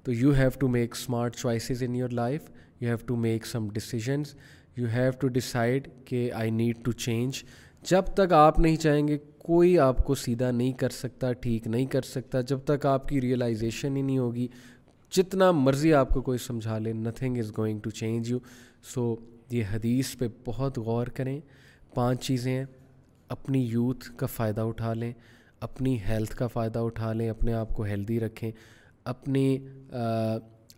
Speaker 1: تو you have to make smart choices in your life you have to make some decisions you have to decide کہ آئی نیڈ ٹو چینج جب تک آپ نہیں چاہیں گے، کوئی آپ کو سیدھا نہیں کر سکتا، ٹھیک نہیں کر سکتا۔ جب تک آپ کی ریئلائزیشن ہی نہیں ہوگی، جتنا مرضی آپ کو کوئی سمجھا لے nothing is going to change you so یہ حدیث پہ بہت غور کریں۔ پانچ چیزیں ہیں۔ اپنی یوتھ کا فائدہ اٹھا لیں۔ اپنی ہیلتھ کا فائدہ اٹھا لیں۔ اپنے آپ کو ہیلدی رکھیں۔ اپنے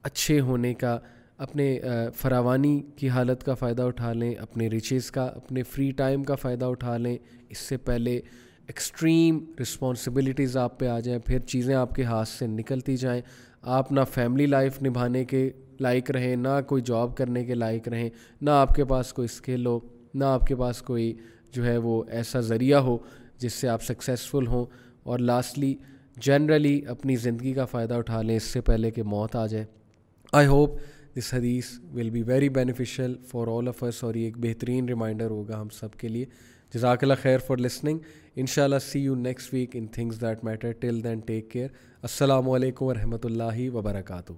Speaker 1: اچھے ہونے کا اپنے فراوانی کی حالت کا فائدہ اٹھا لیں، اپنے ریچز کا، اپنے فری ٹائم کا فائدہ اٹھا لیں، اس سے پہلے ایکسٹریم رسپانسبلٹیز آپ پہ آ جائیں، پھر چیزیں آپ کے ہاتھ سے نکلتی جائیں۔ آپ نہ فیملی لائف نبھانے کے لائق رہیں، نہ کوئی جاب کرنے کے لائق رہیں، نہ آپ کے پاس کوئی اسکل ہو، نہ آپ کے پاس کوئی جو ہے وہ ایسا ذریعہ ہو جس سے آپ سکسیزفل ہوں۔ اور لاسٹلی جنرلی اپنی زندگی کا فائدہ اٹھا لیں، اس سے پہلے کہ موت آ جائے۔ آئی ہوپ دس حدیث will be very beneficial for all of us اور یہ ایک بہترین ریمائنڈر ہوگا ہم سب کے لیے۔ جزاک اللہ خیر فار لسننگ ان شاء اللہ see you next week in things that matter till then take care السلام علیکم ورحمۃ اللہ وبرکاتہ۔